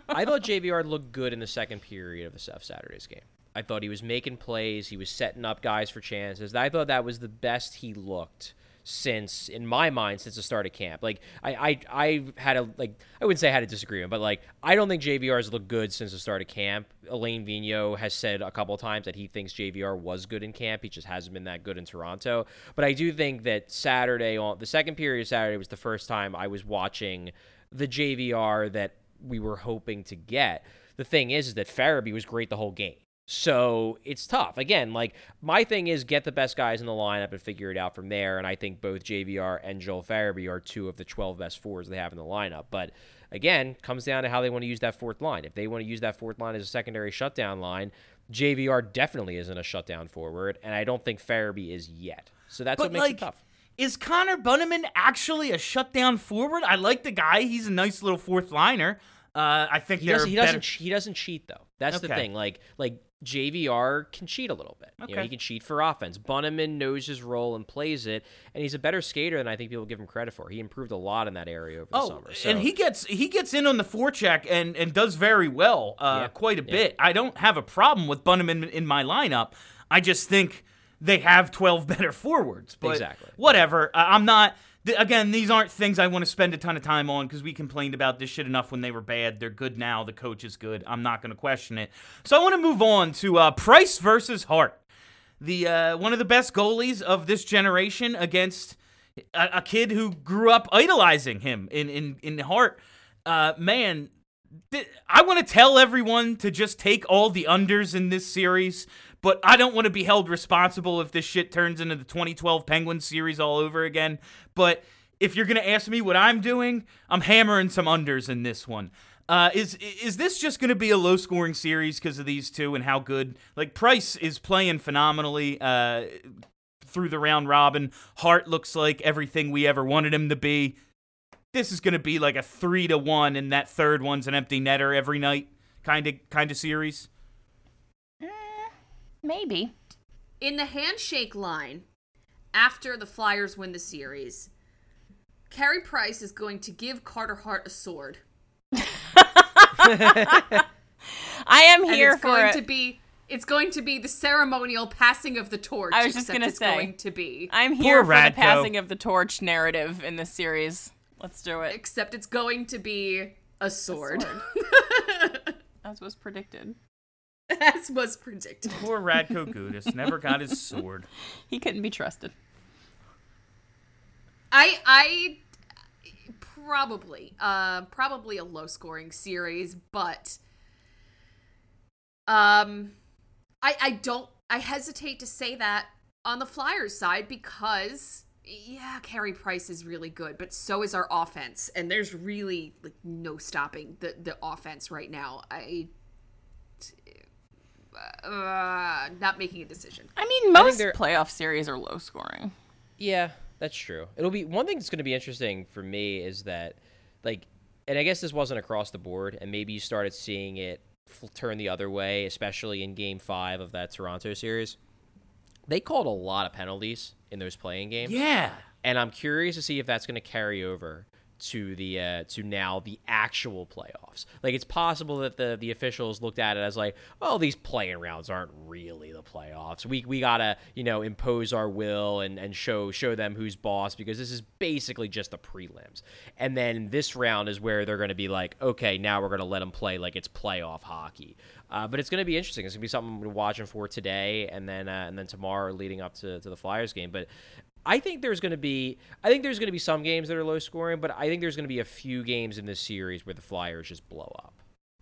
I thought JVR looked good in the second period of the Saturday's game. I thought he was making plays. He was setting up guys for chances. I thought that was the best he looked since, in my mind, since the start of camp. Like I, I, I had a like I wouldn't say I had a disagreement, but like I don't think JVR has looked good since the start of camp. Alain Vigneault has said a couple times that he thinks JVR was good in camp. He just hasn't been that good in Toronto. But I do think that Saturday on the second period of Saturday was the first time I was watching the JVR that we were hoping to get. The thing is, is that Farabee was great the whole game. So it's tough. Again, like my thing is get the best guys in the lineup and figure it out from there. And I think both JVR and Joel Farabee are two of the 12 best fours they have in the lineup. But again, comes down to how they want to use that fourth line. If they want to use that fourth line as a secondary shutdown line, JVR definitely isn't a shutdown forward, and I don't think Farabee is yet. So that's what makes like, it tough. Is Connor Bunnaman actually a shutdown forward? I like the guy. He's a nice little fourth liner. Uh, I think He doesn't. He doesn't. He doesn't cheat though. That's the thing. Like like JVR can cheat a little bit. You know, Okay. he can cheat for offense. Bunnaman knows his role and plays it, and he's a better skater than I think people give him credit for. He improved a lot in that area over the Oh, summer. So. and he gets he gets in on the forecheck and and does very well, uh, Yeah, quite a yeah. bit. I don't have a problem with Bunnaman in my lineup. I just think they have 12 better forwards. But Exactly. Whatever. I'm not. th- Again, these aren't things I want to spend a ton of time on because we complained about this shit enough when they were bad. They're good now. The coach is good. I'm not going to question it. So I want to move on to uh, Price versus Hart the uh, one of the best goalies of this generation against a, a kid who grew up idolizing him in in in Hart. Uh, man, I want to tell everyone to just take all the unders in this series, but I don't want to be held responsible if this shit turns into the 2012 Penguins series all over again. But if you're gonna ask me what I'm doing, I'm hammering some unders in this one. Uh, is is this just going to be a low scoring series because of these two and how good? Like Price is playing phenomenally uh, through the round robin. Hart looks like everything we ever wanted him to be. This is going to be like a three to one, and that third one's an empty netter every night kind of kind of series. Maybe. In the handshake line, after the Flyers win the series, Carey Price is going to give Carter Hart a sword. I am And here it's for going it. to be it's going to be the ceremonial passing of the torch. I was just gonna it's say. going to be. I'm here for Radko. the passing of the torch narrative in this series. Let's do it. Except it's going to be a sword. As was predicted. As was predicted. Poor Radko Gudas never got his sword. He couldn't be trusted. I I probably uh probably a low scoring series, but um I I don't I hesitate to say that on the Flyers side because yeah, Carey Price is really good, but so is our offense, and there's really like no stopping the the offense right now. I uh, not making a decision. I mean, most they're- playoff series are low scoring. Yeah, that's true. It'll be one thing that's going to be interesting for me is that, like, and I guess this wasn't across the board, and maybe you started seeing it f- turn the other way, especially in Game Five of that Toronto series. They called a lot of penalties in those play-in games, Yeah. and I'm curious to see if that's going to carry over to the uh, to now the actual playoffs. Like it's possible that the the officials looked at it as like, oh, these play-in rounds aren't really the playoffs. We we gotta you know impose our will and and show show them who's boss because this is basically just the prelims. And then this round is where they're going to be like, okay, now we're to let them play like it's playoff hockey. Uh, but it's going to be interesting. It's going to be something we're watching for today and then uh, and then tomorrow leading up to, to the Flyers game. But I think there's going to be I think there's going to be some games that are low scoring, but I think there's going to be a few games in this series where the Flyers just blow up.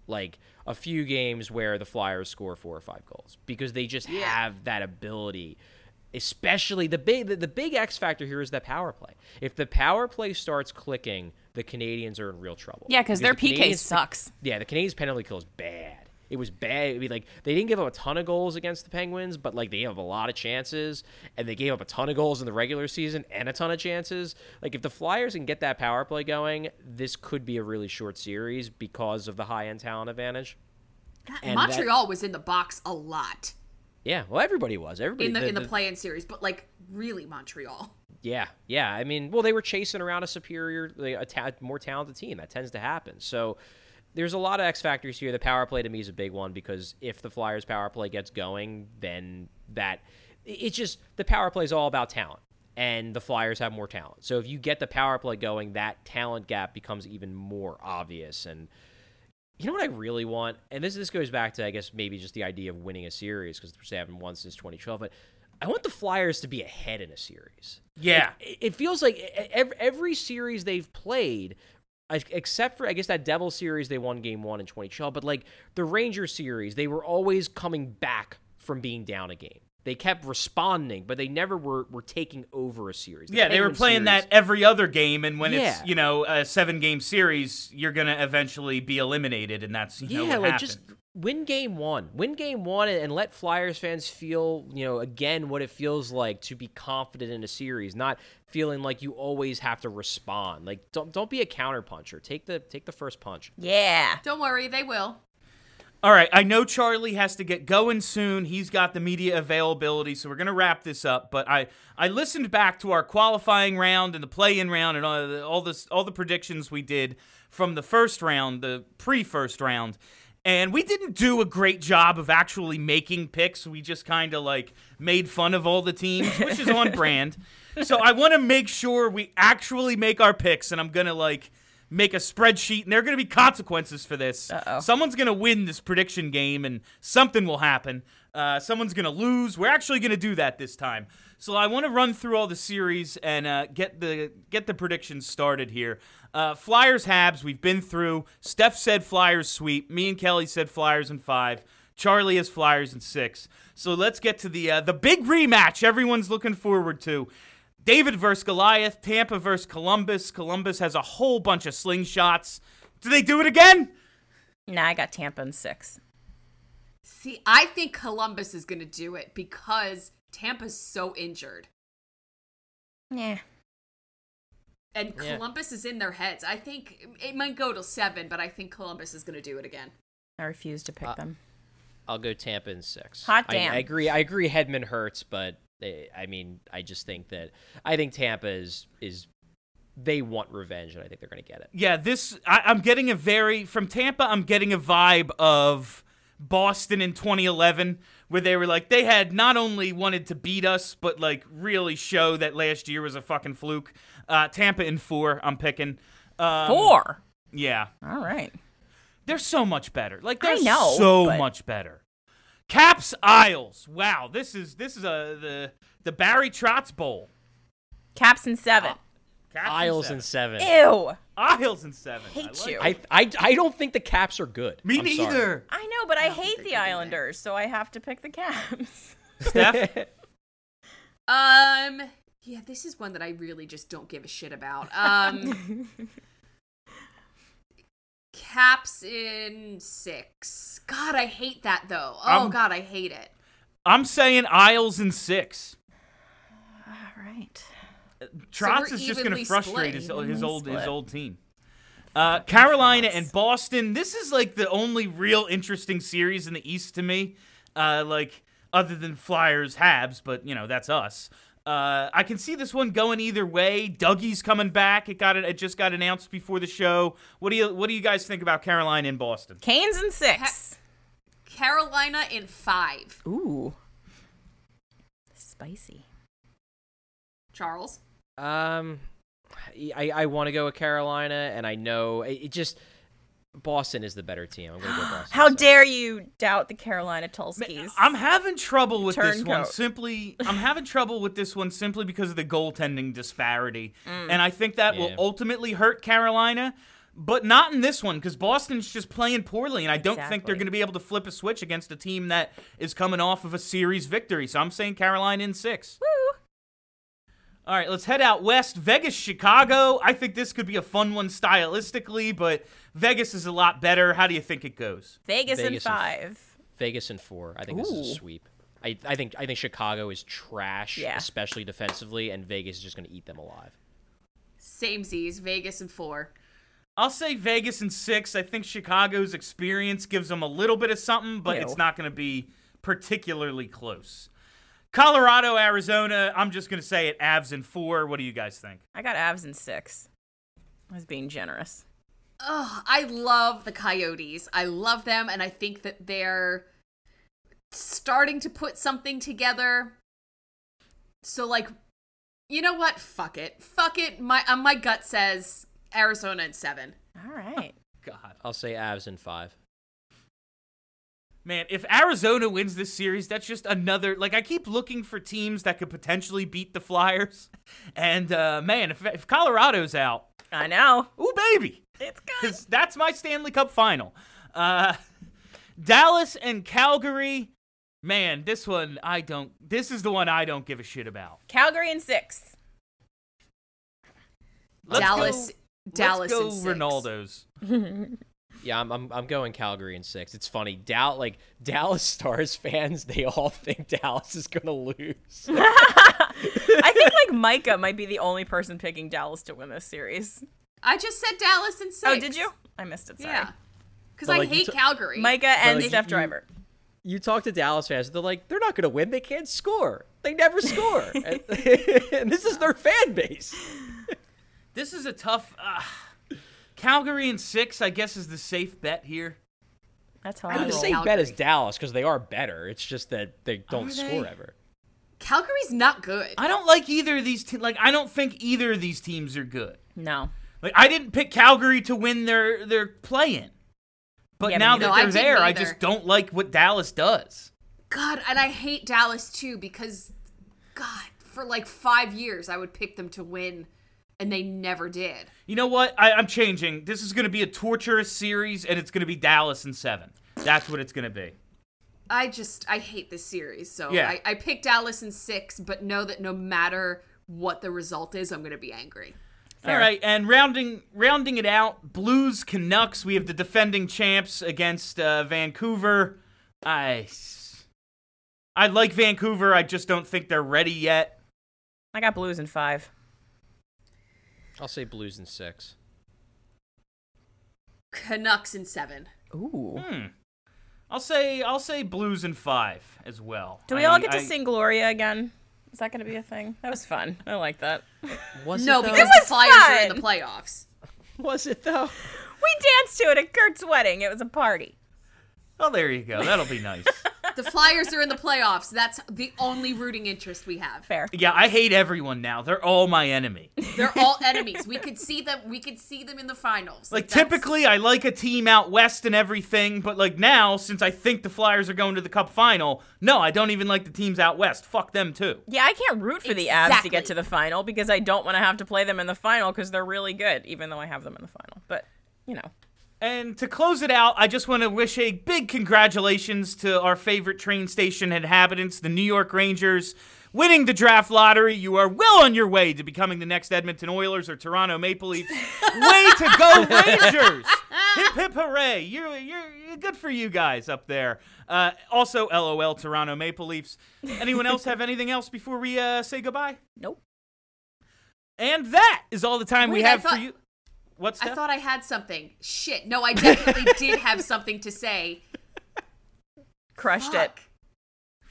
Like a few games where the Flyers score four or five goals because they just have that ability. Especially the big the, the big X factor here is that power play. If the power play starts clicking, the Canadiens are in real trouble. Yeah, because their the PK Canadiens- sucks. yeah, the Canadiens penalty kill is bad. It was bad. I mean, like they didn't give up a ton of goals against the Penguins, but like they gave up a lot of chances, and they gave up a ton of goals in the regular season and a ton of chances. Like if the Flyers can get that power play going, this could be a really short series because of the high end talent advantage. And that- Montreal was in the box a lot Yeah, well, everybody was. Everybody in the, in the play-in series, but like really Montreal. Yeah, yeah. I mean, well, they were chasing around a superior, like, a ta- more talented team. That tends to happen. So there's a lot of X factors here. The power play to me is a big one because if the Flyers power play gets going, then that it's just the power play is all about talent. And the Flyers have more talent. So if you get the power play going, that talent gap becomes even more obvious. And you know what I really want? And this this goes back to I guess maybe just the idea of winning a series because they haven't won since 2012. But I want the Flyers to be ahead in a series. Yeah. It, it feels like every, every series they've played, except for I guess that Devil series they won Game One in 2012. But like the Ranger series, they were always coming back from being down a game. They kept responding, but they never were, were taking over a series. The Yeah, they were playing series- that every other game, and when Yeah. it's you know a seven game series, you're gonna eventually be eliminated, and that's you know yeah, like happened. just win game one, win game one, and let Flyers fans feel, you know, again what it feels like to be confident in a series, not feeling like you always have to respond. Like don't don't be a counterpuncher. Take the take the first punch. Yeah. Don't worry, they will. All right, I know Charlie has to get going soon. He's got the media availability, so we're gonna wrap this up. But I I listened back to our qualifying round and the play-in round and all the, all this all the predictions we did from the first round, the pre-first round. And we didn't do a great job of actually making picks. We just kind of like made fun of all the teams, which is on brand. So I want to make sure we actually make our picks, and I'm gonna like make a spreadsheet, and there are going to be consequences for this. Uh-oh. Someone's going to win this prediction game, and something will happen. Uh, someone's going to lose. We're actually going to do that this time. So I want to run through all the series and uh, get the get the predictions started here. Uh, Flyers Habs we've been through. Steph said Flyers sweep. Me and Kelly said Flyers in five. Charlie has Flyers in six. So let's get to the uh, the big rematch everyone's looking forward to. David versus Goliath, Tampa versus Columbus. Columbus has a whole bunch of slingshots. Do they do it again? Nah, I got Tampa in six. See, I think Columbus is going to do it because Tampa's so injured. Yeah. And Yeah. Columbus is in their heads. I think it might go to seven, but I think Columbus is going to do it again. I refuse to pick them. I'll go Tampa in six. Hot damn. I, agree. I agree. Hedman hurts, but eh, I mean, I just think that I think Tampa is is they want revenge, and I think they're going to get it. Yeah, this I, I'm getting a very from Tampa. I'm getting a vibe of Boston in 2011, where they were like they had not only wanted to beat us, but like really show that last year was a fucking fluke. Uh, Tampa in four. I'm picking. Um, Four. Yeah, All right. they're so much better. Like they're know, so but- much better. Caps Isles. Wow, this is this is a the the Barry Trotz Bowl. Caps in seven. Caps Isles and in seven. Ew. Isles and seven. Hate I like you. I, I I don't think the Caps are good. Me I'm sorry. neither. I know, but I, hate the Islanders, so I have to pick the Caps. Steph. Um, yeah, this is one that I really just don't give a shit about. Um, Caps in six. God, I hate that though. Oh Um, God, I hate it. I'm saying Isles in six. All right. Trotz we're is just going to frustrate his, his old his old team. Uh, Carolina and Boston. This is like the only real interesting series in the East to me. Uh, like other than Flyers, Habs, but you know that's us. Uh, I can see this one going either way. Dougie's coming back. It got it. It just got announced before the show. What do you What do you guys think about Carolina and Boston? Canes in six. Carolina in five. Ooh. Spicy. Charles. Um, I I want to go with Carolina, and I know it, it just Boston is the better team. I'm going to go Boston. How in six. dare you doubt the Carolina Tulskis? I'm having trouble with this one simply. I'm having trouble with this one simply because of the goaltending disparity, and I think that will ultimately hurt Carolina, but not in this one because Boston's just playing poorly, and I don't think they're going to be able to flip a switch against a team that is coming off of a series victory. So I'm saying Carolina in six. Woo. All right, let's head out west. Vegas, Chicago. I think this could be a fun one stylistically, but Vegas is a lot better. How do you think it goes? Vegas, in Vegas in f- five. Vegas in four. I think this is a sweep. I, I think I think Chicago is trash, Yeah. especially defensively, and Vegas is just going to eat them alive. Same Z's. Vegas in four. I'll say Vegas in six. I think Chicago's experience gives them a little bit of something, but Ew. it's not going to be particularly close. Colorado, Arizona. I'm just going to say it. Avs in four. What do you guys think? I got Avs in six. I was being generous. Ugh, I love the Coyotes. I love them, and I think that they're starting to put something together. So, like, you know what? Fuck it. Fuck it. My uh, my gut says Arizona in seven. All right. God. I'll say Avs in five. Man, if Arizona wins this series, that's just another. Like, I keep looking for teams that could potentially beat the Flyers. And, uh, man, if, if Colorado's out, I know. ooh, baby. It's good. Because that's my Stanley Cup final. Uh, Dallas and Calgary. Man, this one, I don't. This is the one I don't give a shit about. Calgary in six. Let's Dallas. go- Dallas. Let's go in six. Ronaldo's. Yeah, I'm, I'm I'm going Calgary in six. It's funny. Dow like Dallas Stars fans, they all think Dallas is gonna lose. I think like Micah might be the only person picking Dallas to win this series. I just said Dallas in six. Oh, did you? I missed it. Sorry. Yeah. Because But, I like, hate t- Calgary. Micah and like, Steph you- Driver. you talk to Dallas fans, they're like, they're not gonna win. They can't score. They never score. and, and this is their fan base. This is a tough. Uh, Calgary in six, I guess, is the safe bet here. That's how I I, I mean, the roll. same Calgary. bet as Dallas because they are better. It's just that they don't Are score they? ever. Calgary's not good. I don't like either of these. Te- like, I don't think either of these teams are good. No. Like, I didn't pick Calgary to win their their play-in, but Yeah, now neither. that No, they're didn't there, I just don't like what Dallas does. God, and I hate Dallas too because, God, for like five years I would pick them to win, and they never did. You know what? I, I'm changing. This is going to be a torturous series, and it's going to be Dallas in seven. That's what it's going to be. I just I hate this series, so Yeah. I, I picked Dallas in six, but know that no matter what the result is, I'm gonna be angry. All right, and rounding rounding it out, Blues Canucks. We have the defending champs against uh, Vancouver. I I like Vancouver. I just don't think they're ready yet. I got Blues in five. I'll say Blues in six. Canucks in seven. Ooh. Hmm. I'll say I'll say Blues in five as well. Do we I- all get to I- sing Gloria again? Is that going to be a thing? That was fun. I like that. Was No, it though? because was the Flyers are in the playoffs. was it though? We danced to it at Kurt's wedding. It was a party. Oh, there you go. That'll be nice. The Flyers are in the playoffs. That's the only rooting interest we have. Fair. yeah, I hate everyone now. They're all my enemy. They're all enemies. We could see them. We could see them in the finals. Like that's- typically, I like a team out west and everything, but like now, since I think the Flyers are going to the Cup final, no, I don't even like the teams out west. Fuck them too. Yeah, I can't root for the Avs to get to the final because I don't want to have to play them in the final because they're really good, even though I have them in the final. But, you know. And to close it out, I just want to wish a big congratulations to our favorite train station inhabitants, the New York Rangers, winning the draft lottery. You are well on your way to becoming the next Edmonton Oilers or Toronto Maple Leafs. way to go, Rangers! hip hip hooray! You're, you're, you're good for you guys up there. Uh, also, LOL, Toronto Maple Leafs. Anyone else have anything else before we uh, say goodbye? Nope. And that is all the time we Wait, I have for you. What's I thought I had something. Shit. No, I definitely did have something to say. Crushed it. Fuck. Fucking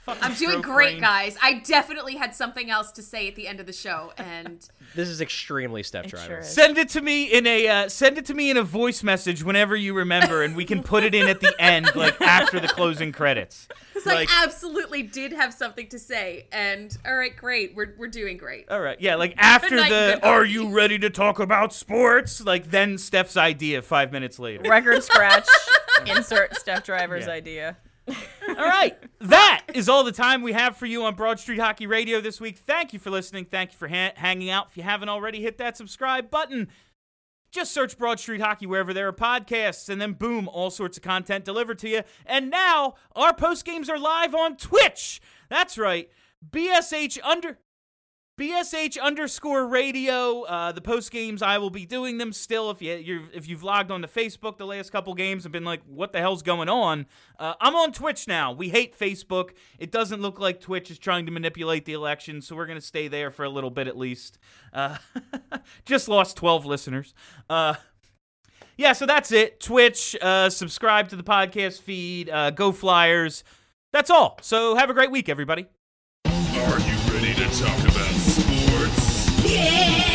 I'm doing great, brain. guys. I definitely had something else to say at the end of the show, and This is extremely Steph Driver. sure. Send it to me in a uh, send it to me in a voice message whenever you remember, and we can put it in at the end, like after the closing credits. because I absolutely did have something to say. And all right, great. We're we're doing great. all right, yeah, like after night, the "Are you ready to talk about sports?" Like then Steph's idea five minutes later. Record scratch. Insert Steph Driver's Yeah. idea. All right, that is all the time we have for you on Broad Street Hockey Radio this week. Thank you for listening. Thank you for ha- hanging out. If you haven't already, hit that subscribe button. Just search Broad Street Hockey wherever there are podcasts, and then boom, all sorts of content delivered to you. And now our post games are live on Twitch. That's right, BSH under. BSH underscore radio. Uh, the post games, I will be doing them still. If you you're, if you've logged on to Facebook the last couple games and been like, "What the hell's going on?" Uh, I'm on Twitch now. We hate Facebook. It doesn't look like Twitch is trying to manipulate the election, so we're gonna stay there for a little bit at least. Uh, just lost 12 listeners. Uh, yeah, so that's it. Twitch. Uh, subscribe to the podcast feed. Uh, go Flyers. That's all. So have a great week, everybody. Are you ready to talk about? Yeah.